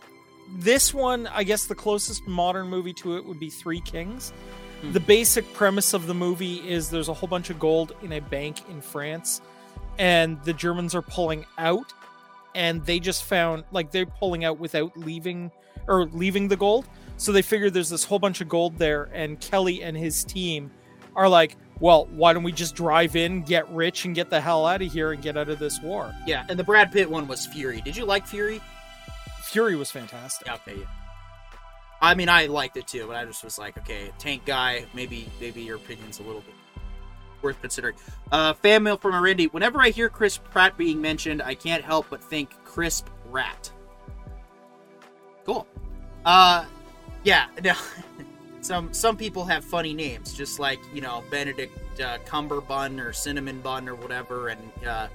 this one, I guess the closest modern movie to it would be Three Kings. Hmm. The basic premise of the movie is there's a whole bunch of gold in a bank in France, and the Germans are pulling out, and they just found like they're pulling out without leaving or leaving the gold. So they figure there's this whole bunch of gold there, and Kelly and his team are like, well, why don't we just drive in, get rich, and get the hell out of here and get out of this war? yeah, and the Brad Pitt one was Fury. Did you like Fury? Fury was fantastic. Yeah, okay. Yeah. I mean, I liked it too, but I just was like, okay, tank guy. Maybe, maybe your opinion's a little bit worth considering. Uh, fan mail from Arindy. Whenever I hear Chris Pratt being mentioned, I can't help but think crisp rat. Cool. Uh, yeah. No. some some people have funny names, just like you know Benedict uh, Cumberbun or Cinnamon Bun or whatever, and uh,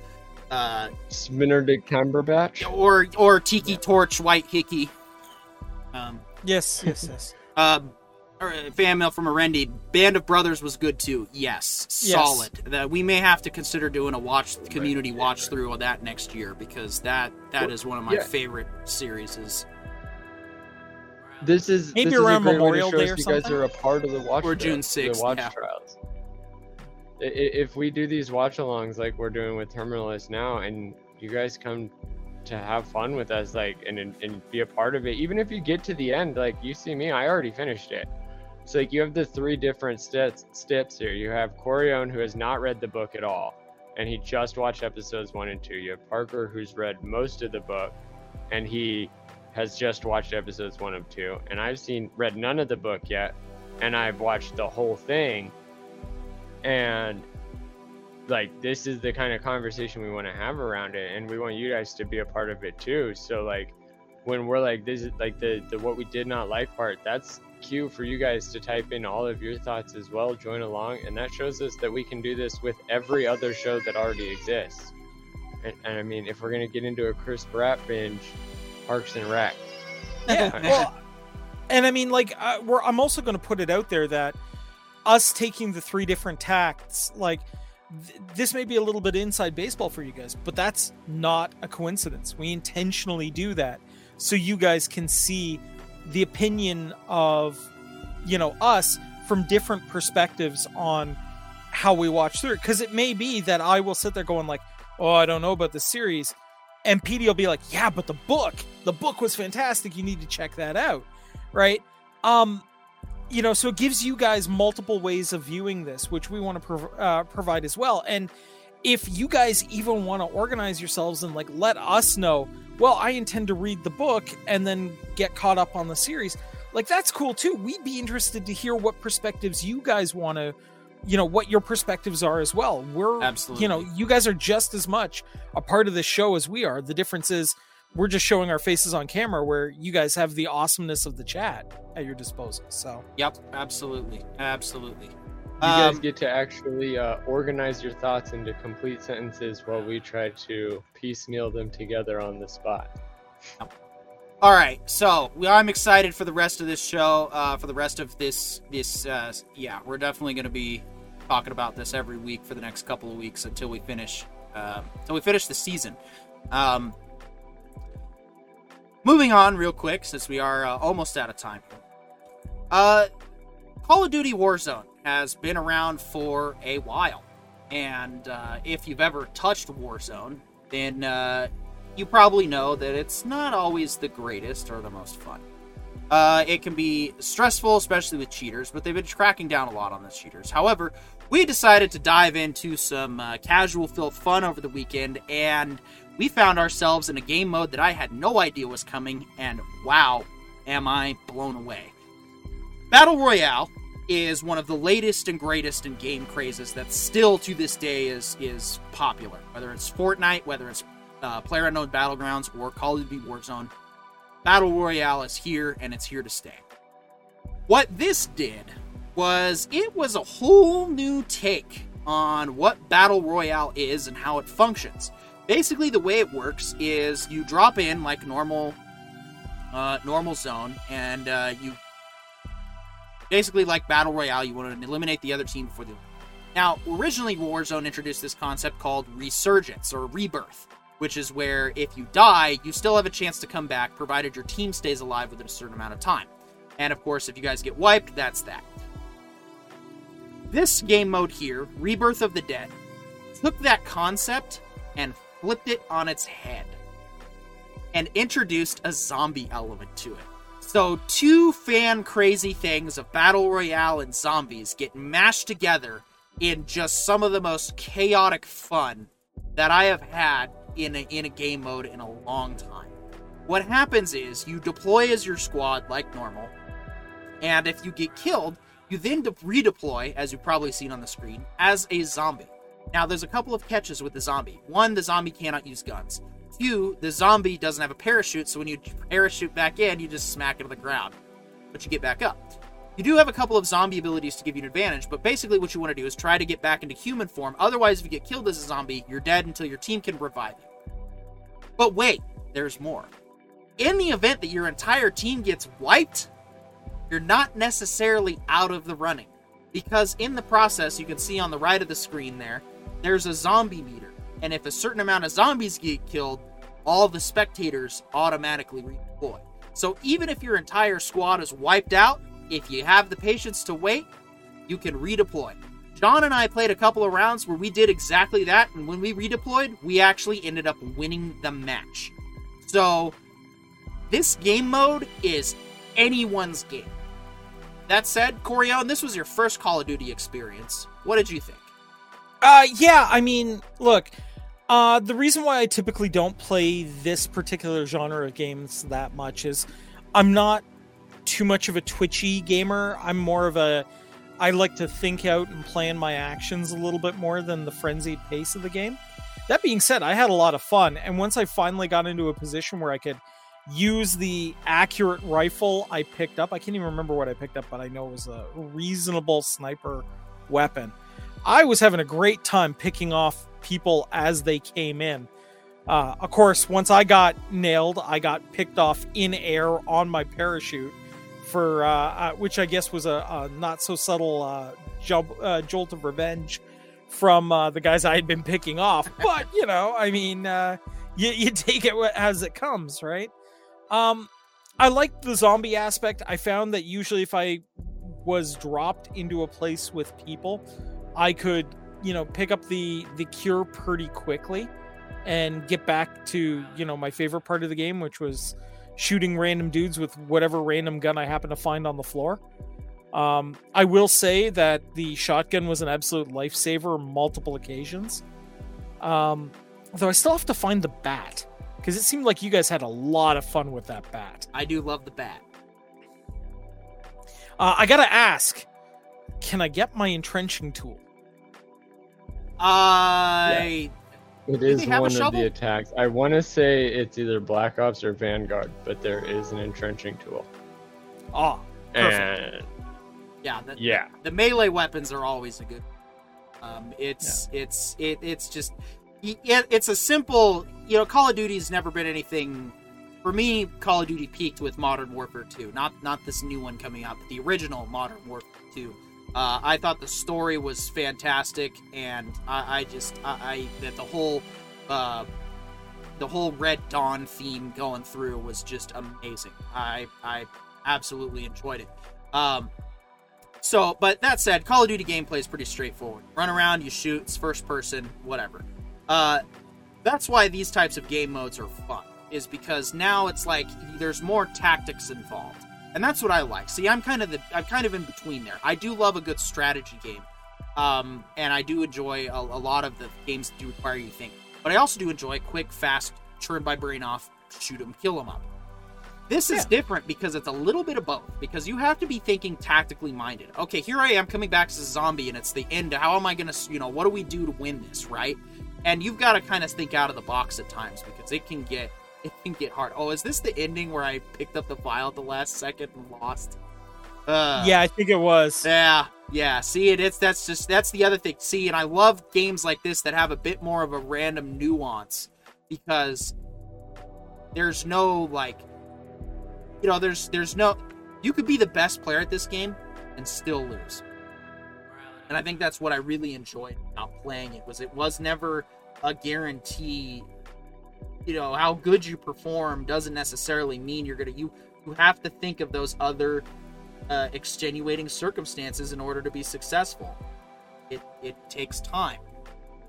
uh, Benedict Cumberbatch. or or Tiki Torch White Hickey. Um, Yes, yes, yes. Um, uh, fan mail from Arendi. Band of Brothers was good too. Yes, Yes. solid. That we may have to consider doing a watch community watch through of that next year because that that is one of my Yeah. favorite series. Is This is Maybe this is a around great way to Memorial show Day us or you guys are a part of the watch Or tri- June 6th, watch yeah. trials. If we do these watch-alongs like we're doing with Terminal List now, and you guys come to have fun with us, like and and and be a part of it, even if you get to the end, like you see me, I already finished it. So like you have the three different steps steps here. You have Corion who has not read the book at all, and he just watched episodes one and two. You have Parker who's read most of the book, and he has just watched episodes one of two, and I've seen read none of the book yet, and I've watched the whole thing, and like this is the kind of conversation we want to have around it, and we want you guys to be a part of it too. So like when we're like this is like the the what we did not like part, that's cue for you guys to type in all of your thoughts as well, join along, and that shows us that we can do this with every other show that already exists. And, and I mean, if we're gonna get into a crisp Pratt binge, Parks and Rec. Yeah, well, and I mean, like, uh, we're, I'm also going to put it out there that us taking the three different tacts, like, th- this may be a little bit inside baseball for you guys, but that's not a coincidence. We intentionally do that so you guys can see the opinion of, you know, us from different perspectives on how we watch through it. Because it may be that I will sit there going like, "Oh, I don't know about the series," and PD will be like, "Yeah, but the book, the book was fantastic. You need to check that out." Right? Um, you know, so it gives you guys multiple ways of viewing this, which we want to prov- uh, provide as well. And if you guys even want to organize yourselves and like let us know, well, I intend to read the book and then get caught up on the series, like that's cool too. We'd be interested to hear what perspectives you guys want to, you know, what your perspectives are as well. We're Absolutely. you know, you guys are just as much a part of the show as we are. The difference is we're just showing our faces on camera where you guys have the awesomeness of the chat at your disposal. So, Yep, absolutely, absolutely. You guys Um, get to actually uh, organize your thoughts into complete sentences while we try to piecemeal them together on the spot. All right, so we, I'm excited for the rest of this show. Uh, for the rest of this, this, uh, yeah, we're definitely going to be talking about this every week for the next couple of weeks until we finish, uh, until we finish the season. Um, moving on, real quick, since we are uh, almost out of time. Uh, Call of Duty Warzone has been around for a while, and uh, if you've ever touched Warzone, then uh, you probably know that it's not always the greatest or the most fun. Uh, it can be stressful, especially with cheaters, but they've been cracking down a lot on the cheaters. However, we decided to dive into some uh, casual filled fun over the weekend, and we found ourselves in a game mode that I had no idea was coming, and wow, am I blown away. Battle Royale is one of the latest and greatest in game crazes that still to this day is is popular. Whether it's Fortnite, whether it's uh, PlayerUnknown Battlegrounds, or Call of Duty Warzone, Battle Royale is here and it's here to stay. What this did was it was a whole new take on what Battle Royale is and how it functions. Basically, the way it works is you drop in like normal, uh, normal zone, and uh, you basically like battle royale you want to eliminate the other team before the now originally warzone introduced this concept called resurgence or rebirth which is where if you die you still have a chance to come back provided your team stays alive within a certain amount of time. And of course if you guys get wiped that's that. This game mode here rebirth of the dead took that concept and flipped it on its head and introduced a zombie element to it so, two fan crazy things of Battle Royale and zombies get mashed together in just some of the most chaotic fun that I have had in a, in a game mode in a long time. What happens is you deploy as your squad like normal, and if you get killed, you then de- redeploy, as you've probably seen on the screen, as a zombie. Now, there's a couple of catches with the zombie. One, the zombie cannot use guns. Two, the zombie doesn't have a parachute, so when you parachute back in, you just smack it to the ground. But you get back up. You do have a couple of zombie abilities to give you an advantage, but basically what you want to do is try to get back into human form. Otherwise, if you get killed as a zombie, you're dead until your team can revive you. But wait, there's more. In the event that your entire team gets wiped, you're not necessarily out of the running. Because in the process, you can see on the right of the screen there, there's a zombie meter. And if a certain amount of zombies get killed, all the spectators automatically redeploy. So even if your entire squad is wiped out, if you have the patience to wait, you can redeploy. John and I played a couple of rounds where we did exactly that, and when we redeployed, we actually ended up winning the match. So, this game mode is anyone's game. That said, Corion, this was your first Call of Duty experience. What did you think? Uh, yeah, I mean, look, uh, the reason why I typically don't play this particular genre of games that much is I'm not too much of a twitchy gamer. I'm more of a I like to think out and plan my actions a little bit more than the frenzied pace of the game. That being said, I had a lot of fun, and once I finally got into a position where I could use the accurate rifle I picked up. I can't even remember what I picked up, but I know it was a reasonable sniper weapon. I was having a great time picking off people as they came in. Uh, of course, once I got nailed, I got picked off in air on my parachute for uh, uh, which I guess was a, a not so subtle uh, jump, uh, jolt of revenge from uh, the guys I had been picking off. But you know, I mean, uh, you, you take it as it comes, right? Um, I like the zombie aspect. I found that usually if I was dropped into a place with people, I could, you know, pick up the the cure pretty quickly and get back to, you know, my favorite part of the game, which was shooting random dudes with whatever random gun I happen to find on the floor. Um, I will say that the shotgun was an absolute lifesaver on multiple occasions. Um, though I still have to find the bat because it seemed like you guys had a lot of fun with that bat. I do love the bat. Uh, I gotta ask, can I get my entrenching tool? I It Do is they have a one of the attacks. I want to say it's either Black Ops or Vanguard, but there is an entrenching tool. Ah, Perfect. And yeah, the, yeah, the melee weapons are always a good. Um, it's it's it, it's just y- yeah, it's a simple. You know, Call of Duty's never been anything. For me, Call of Duty peaked with Modern Warfare 2, not not this new one coming out, but the original Modern Warfare 2. Uh, I thought the story was fantastic, and I, I just I, I that the whole uh, the whole Red Dawn theme going through was just amazing. I I absolutely enjoyed it. Um, so, but that said, Call of Duty gameplay is pretty straightforward. Run around, you shoot, it's first person, whatever. Uh, that's why these types of game modes are fun, is because now it's like there's more tactics involved, and that's what I like. See, I'm kind of the I'm kind of in between there. I do love a good strategy game, um, and I do enjoy a, a lot of the games that do require you to think. But I also do enjoy quick, fast, turn my brain off, shoot them, kill them up. This is different because it's a little bit of both. Because you have to be thinking tactically minded. Okay, here I am coming back as a zombie, and it's the end. How am I gonna, you know, what do we do to win this, right? And you've got to kind of think out of the box at times because it can get it can get hard. Oh, is this the ending where I picked up the file at the last second and lost? Uh, yeah, I think it was. yeah, yeah. See, it, it's that's just that's the other thing. See, and I love games like this that have a bit more of a random nuance because there's no like, you know, there's there's no. You could be the best player at this game and still lose. And I think that's what I really enjoyed about playing it was it was never a guarantee. You know how good you perform doesn't necessarily mean you're gonna you you have to think of those other uh, extenuating circumstances in order to be successful. It it takes time,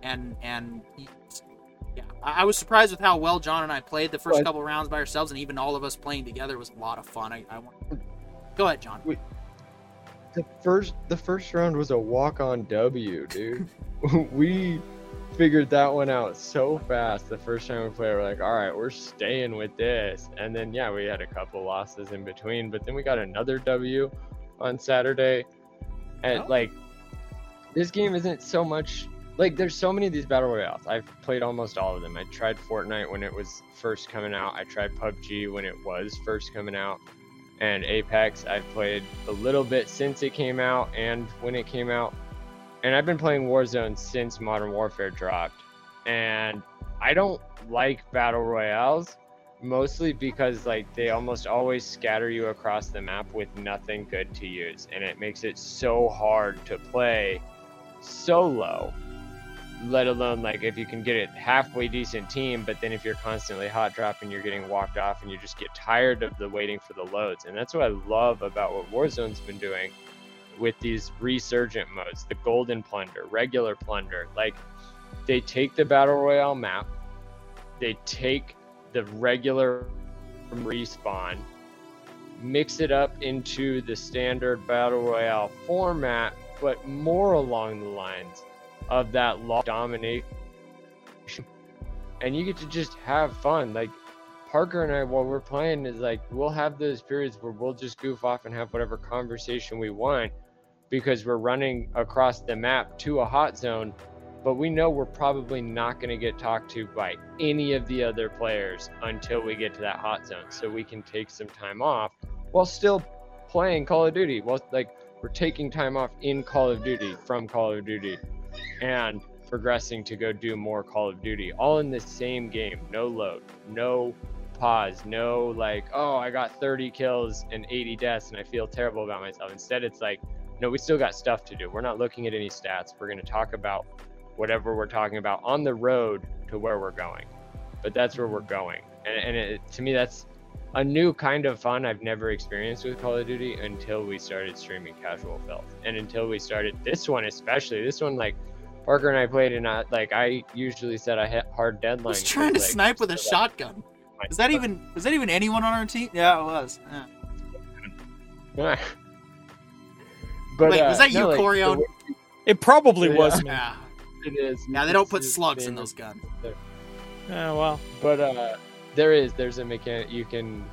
and and yeah, I, I was surprised with how well John and I played the first couple rounds by ourselves, and even all of us playing together was a lot of fun. I, I want. Go ahead, John. the first the first round was a walk on W, dude. we figured that one out so fast. The first time we played, we're like, all right, we're staying with this. And then yeah, we had a couple losses in between, but then we got another W on Saturday. And Oh. like this game isn't so much like there's so many of these battle royales. I've played almost all of them. I tried Fortnite when it was first coming out. I tried PUBG when it was first coming out. And Apex, I've played a little bit since it came out and when it came out. And I've been playing Warzone since Modern Warfare dropped. And I don't like battle royales mostly because like they almost always scatter you across the map with nothing good to use. And it makes it so hard to play solo let alone like if you can get a halfway decent team but then if you're constantly hot dropping you're getting walked off and you just get tired of the waiting for the loads. And that's what i love about what warzone's been doing with these resurgent modes the golden plunder regular plunder like they take the battle royale map they take the regular respawn mix it up into the standard battle royale format but more along the lines of that law domination. And you get to just have fun like parker and i while we're playing is like we'll have those periods where we'll just goof off and have whatever conversation we want because we're running across the map to a hot zone but we know we're probably not going to get talked to by any of the other players until we get to that hot zone. So we can take some time off while still playing Call of Duty. Well, like we're taking time off in Call of Duty from Call of Duty and progressing to go do more Call of Duty, all in the same game. No load, no pause, no like, oh, I got 30 kills and 80 deaths and I feel terrible about myself. Instead, it's like, no, we still got stuff to do. We're not looking at any stats. We're going to talk about whatever we're talking about on the road to where we're going. But that's where we're going. And, and it, to me, that's a new kind of fun I've never experienced with Call of Duty until we started streaming Casual Filth. And until we started this one, especially. This one, like, Parker and I played, and I, like, I usually said I hit hard deadlines. He's trying to like, snipe with a so shotgun. Was that even was that even anyone on our team? Yeah, it was. Yeah. That- but, Wait, uh, was that you, no, like, Corion? way It probably Yeah. was me. Yeah. It is. Yeah, they don't put slugs in those guns. Yeah, well, But uh, there is. There's a mechanic. You can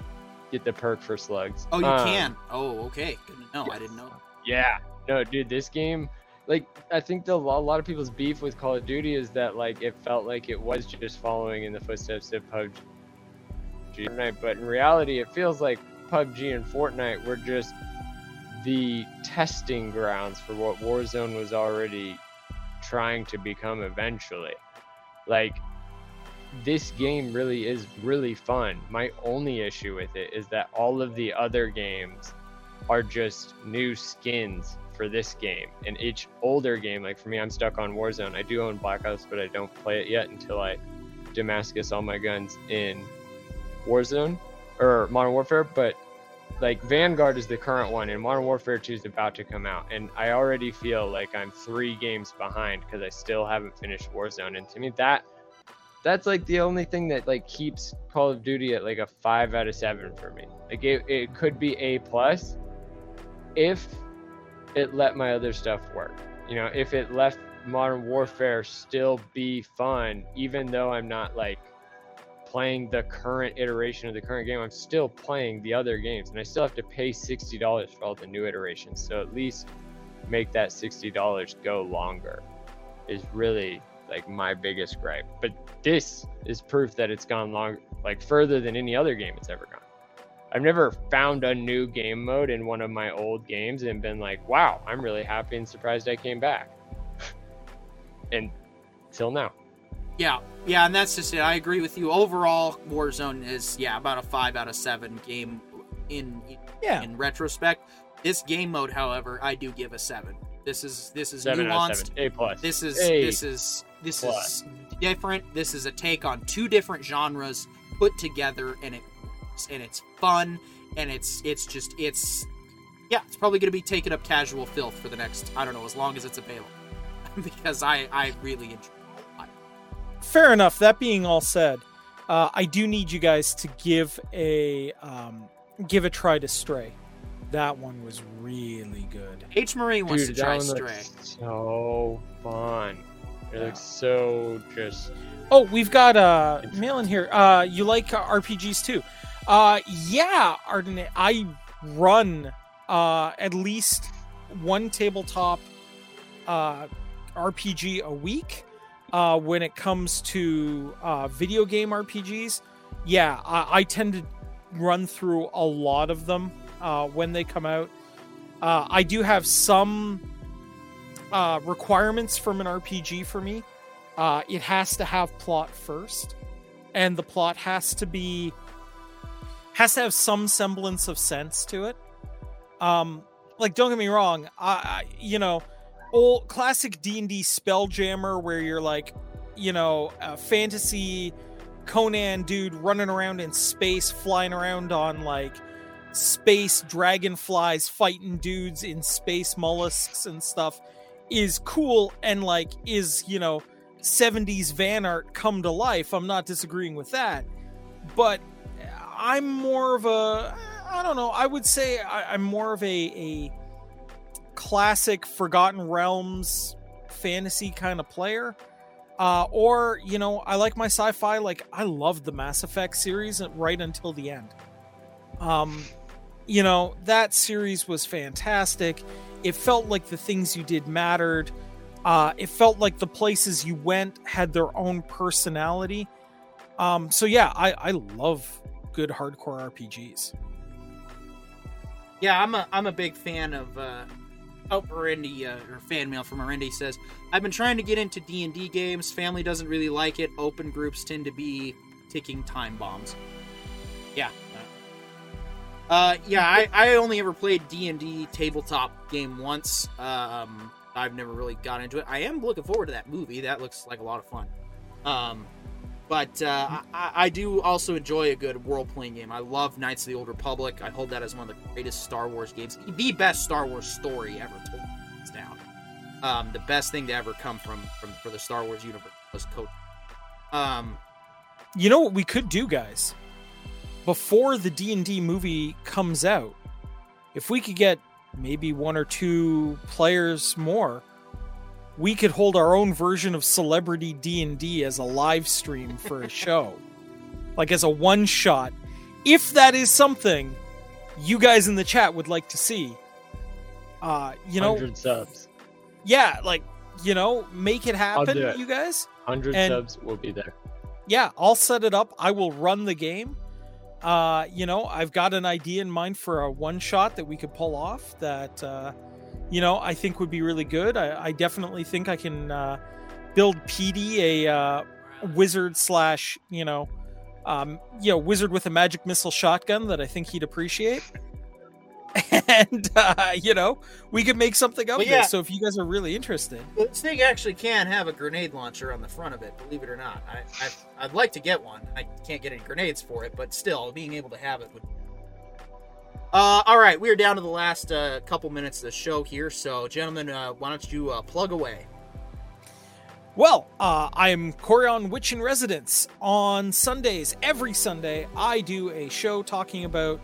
get the perk for slugs. Oh, you Um, can. Oh, okay. Good to know. I didn't know. Yeah. No, dude, this game, like, I think the, a lot of people's beef with Call of Duty is that, like, it felt like it was just following in the footsteps of PUBG. Fortnite, but in reality, it feels like PUBG and Fortnite were just the testing grounds for what Warzone was already trying to become eventually. Like, this game really is really fun. My only issue with it is that all of the other games are just new skins for this game. And each older game, like for me, I'm stuck on Warzone. I do own Black Ops, but I don't play it yet until I Damascus all my guns in Warzone or Modern Warfare. But like Vanguard is the current one, and Modern Warfare 2 is about to come out. And I already feel like I'm three games behind because I still haven't finished Warzone. And to me, that that's like the only thing that like keeps Call of Duty at like a five out of seven for me. Like it, it could be a plus if it let my other stuff work. You know, if it left Modern Warfare still be fun, even though I'm not like playing the current iteration of the current game, I'm still playing the other games, and I still have to pay sixty dollars for all the new iterations. So at least make that sixty dollars go longer is really like my biggest gripe. But this is proof that it's gone long like further than any other game it's ever gone. I've never found a new game mode in one of my old games and been like, wow, I'm really happy and surprised I came back. and till now. Yeah, yeah, and that's just it. I agree with you. Overall, Warzone is yeah about a five out of seven game in yeah. in retrospect. This game mode, however, I do give a seven. This is this is Seven nuanced. A plus. This is A this is this plus. is different. This is a take on two different genres put together, and it and it's fun, and it's it's just it's yeah, it's probably going to be taking up casual filth for the next I don't know as long as it's available because I I really enjoy. It. Fair enough. That being all said, uh, I do need you guys to give a um, give a try to Stray. That one was really good. H Marie wants Dude, to try Stray. looks so fun. It Yeah. looks so just Oh, we've got uh, mail in here. Uh, you like uh, RPGs too? Uh, yeah, Arden. I run uh, at least one tabletop uh, RPG a week. Uh, when it comes to uh, video game RPGs, yeah, I, I tend to run through a lot of them uh, when they come out. Uh, I do have some uh, requirements from an RPG for me. Uh, it has to have plot first, and the plot has to be has to have some semblance of sense to it. Um, like don't get me wrong, I, I you know, old classic D and D Spelljammer where you're like, you know, a fantasy Conan dude running around in space, flying around on like space dragonflies, fighting dudes in space mollusks and stuff is cool and like is you know 70s van art come to life. I'm not disagreeing with that. But i'm more of a i don't know i would say I, i'm more of a, a classic forgotten realms fantasy kind of player uh, or you know i like my sci-fi like i loved the mass effect series right until the end um you know that series was fantastic it felt like the things you did mattered Uh, it felt like the places you went had their own personality. Um, so yeah, I, I love good hardcore RPGs. Yeah, I'm a I'm a big fan of. Uh, oh, Randy, uh, or fan mail from Randy says, "I've been trying to get into D and D games. Family doesn't really like it. Open groups tend to be ticking time bombs." Yeah. Uh, yeah, I, I only ever played D and D tabletop game once. Um, I've never really got into it. I am looking forward to that movie. That looks like a lot of fun. Um, but uh, I, I, do also enjoy a good role playing game. I love Knights of the Old Republic. I hold that as one of the greatest Star Wars games, the best Star Wars story ever told. It's down. Um, the best thing to ever come from from for the Star Wars universe was Coach. Um, you know what we could do, guys? Before the D and D movie comes out, if we could get maybe one or two players more we could hold our own version of celebrity d&d as a live stream for a show. Like as a one shot if that is something you guys in the chat would like to see. Uh you know 100 subs. yeah like you know make it happen it. you guys. 100 and, subs will be there. yeah i'll set it up. I will run the game. Uh you know i've got an idea in mind for a one shot that we could pull off that uh you know, I think would be really good. I, I definitely think I can uh, build PD a uh, wizard slash, you know, um, you know, wizard with a magic missile shotgun that I think he'd appreciate. and uh, you know, we could make something of well, yeah. this. So if you guys are really interested, this thing actually can have a grenade launcher on the front of it. Believe it or not, I, I would like to get one. I can't get any grenades for it, but still, being able to have it would uh, all right, we are down to the last uh, couple minutes of the show here. So, gentlemen, uh, why don't you uh, plug away? Well, uh, I am Corion Witch in Residence. On Sundays, every Sunday, I do a show talking about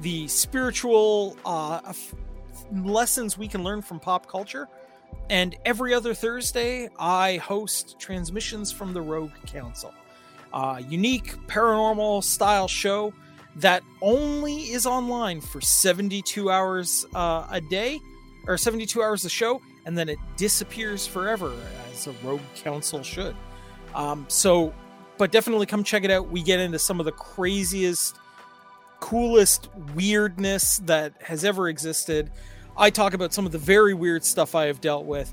the spiritual uh, f- lessons we can learn from pop culture. And every other Thursday, I host transmissions from the Rogue Council. a unique paranormal style show that only is online for 72 hours uh, a day or 72 hours a show and then it disappears forever as a rogue council should. Um, so but definitely come check it out. We get into some of the craziest coolest weirdness that has ever existed. I talk about some of the very weird stuff i have dealt with.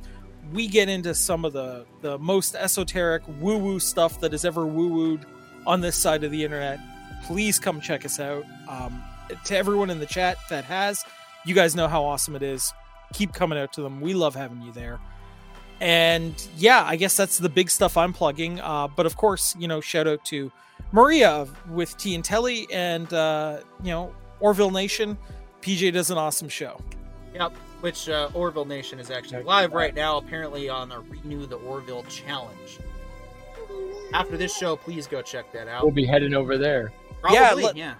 We get into some of the the most esoteric woo woo stuff that has ever woo wooed on this side of the internet please come check us out. Um, to everyone in the chat that has, you guys know how awesome it is. Keep coming out to them. We love having you there. And yeah, I guess that's the big stuff I'm plugging. Uh, but of course, you know, shout out to Maria with T and Telly and, uh, you know, Orville Nation. PJ does an awesome show. Yep, which uh, Orville Nation is actually live right now, apparently on the Renew the Orville Challenge. After this show, please go check that out. We'll be heading over there. Probably, yeah, yeah.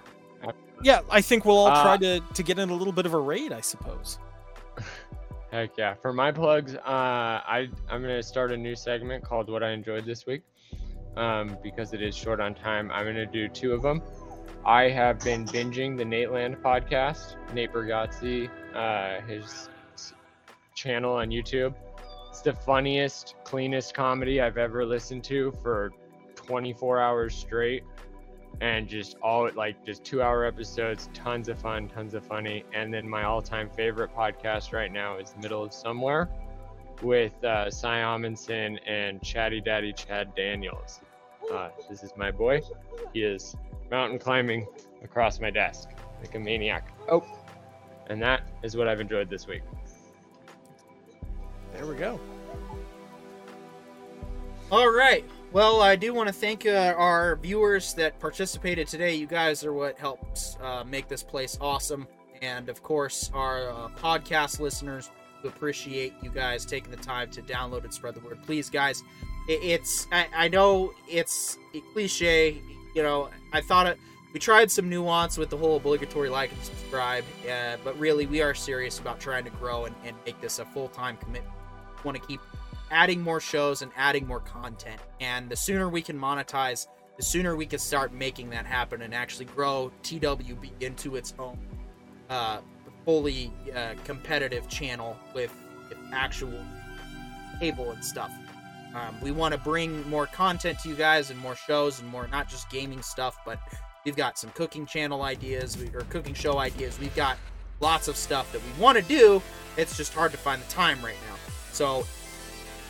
Yeah, I think we'll all uh, try to, to get in a little bit of a raid, I suppose. Heck yeah. For my plugs, uh, I, I'm going to start a new segment called What I Enjoyed This Week. Um, because it is short on time, I'm going to do two of them. I have been binging the Nate Land podcast, Nate Bargatze, uh, his channel on YouTube. It's the funniest, cleanest comedy I've ever listened to for 24 hours straight and just all like just two hour episodes, tons of fun, tons of funny. And then my all time favorite podcast right now is Middle of Somewhere with uh, Cy Amundson and Chatty Daddy Chad Daniels. Uh, this is my boy. He is mountain climbing across my desk like a maniac. Oh, and that is what I've enjoyed this week. There we go. All right. Well, I do want to thank uh, our viewers that participated today. You guys are what helps uh, make this place awesome. And of course, our uh, podcast listeners appreciate you guys taking the time to download and spread the word. Please, guys, it, it's I, I, know it's a cliche. You know, I thought it. We tried some nuance with the whole obligatory like and subscribe, uh, but really, we are serious about trying to grow and, and make this a full time commitment. Want to keep adding more shows and adding more content. And the sooner we can monetize, the sooner we can start making that happen and actually grow TWB into its own uh, fully uh, competitive channel with, with actual cable and stuff. Um, we want to bring more content to you guys and more shows and more not just gaming stuff, but we've got some cooking channel ideas or cooking show ideas. We've got lots of stuff that we want to do. It's just hard to find the time right now. So,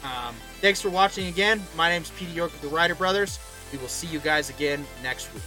um, thanks for watching again. My name's Peter York of the Writer Brothers. We will see you guys again next week.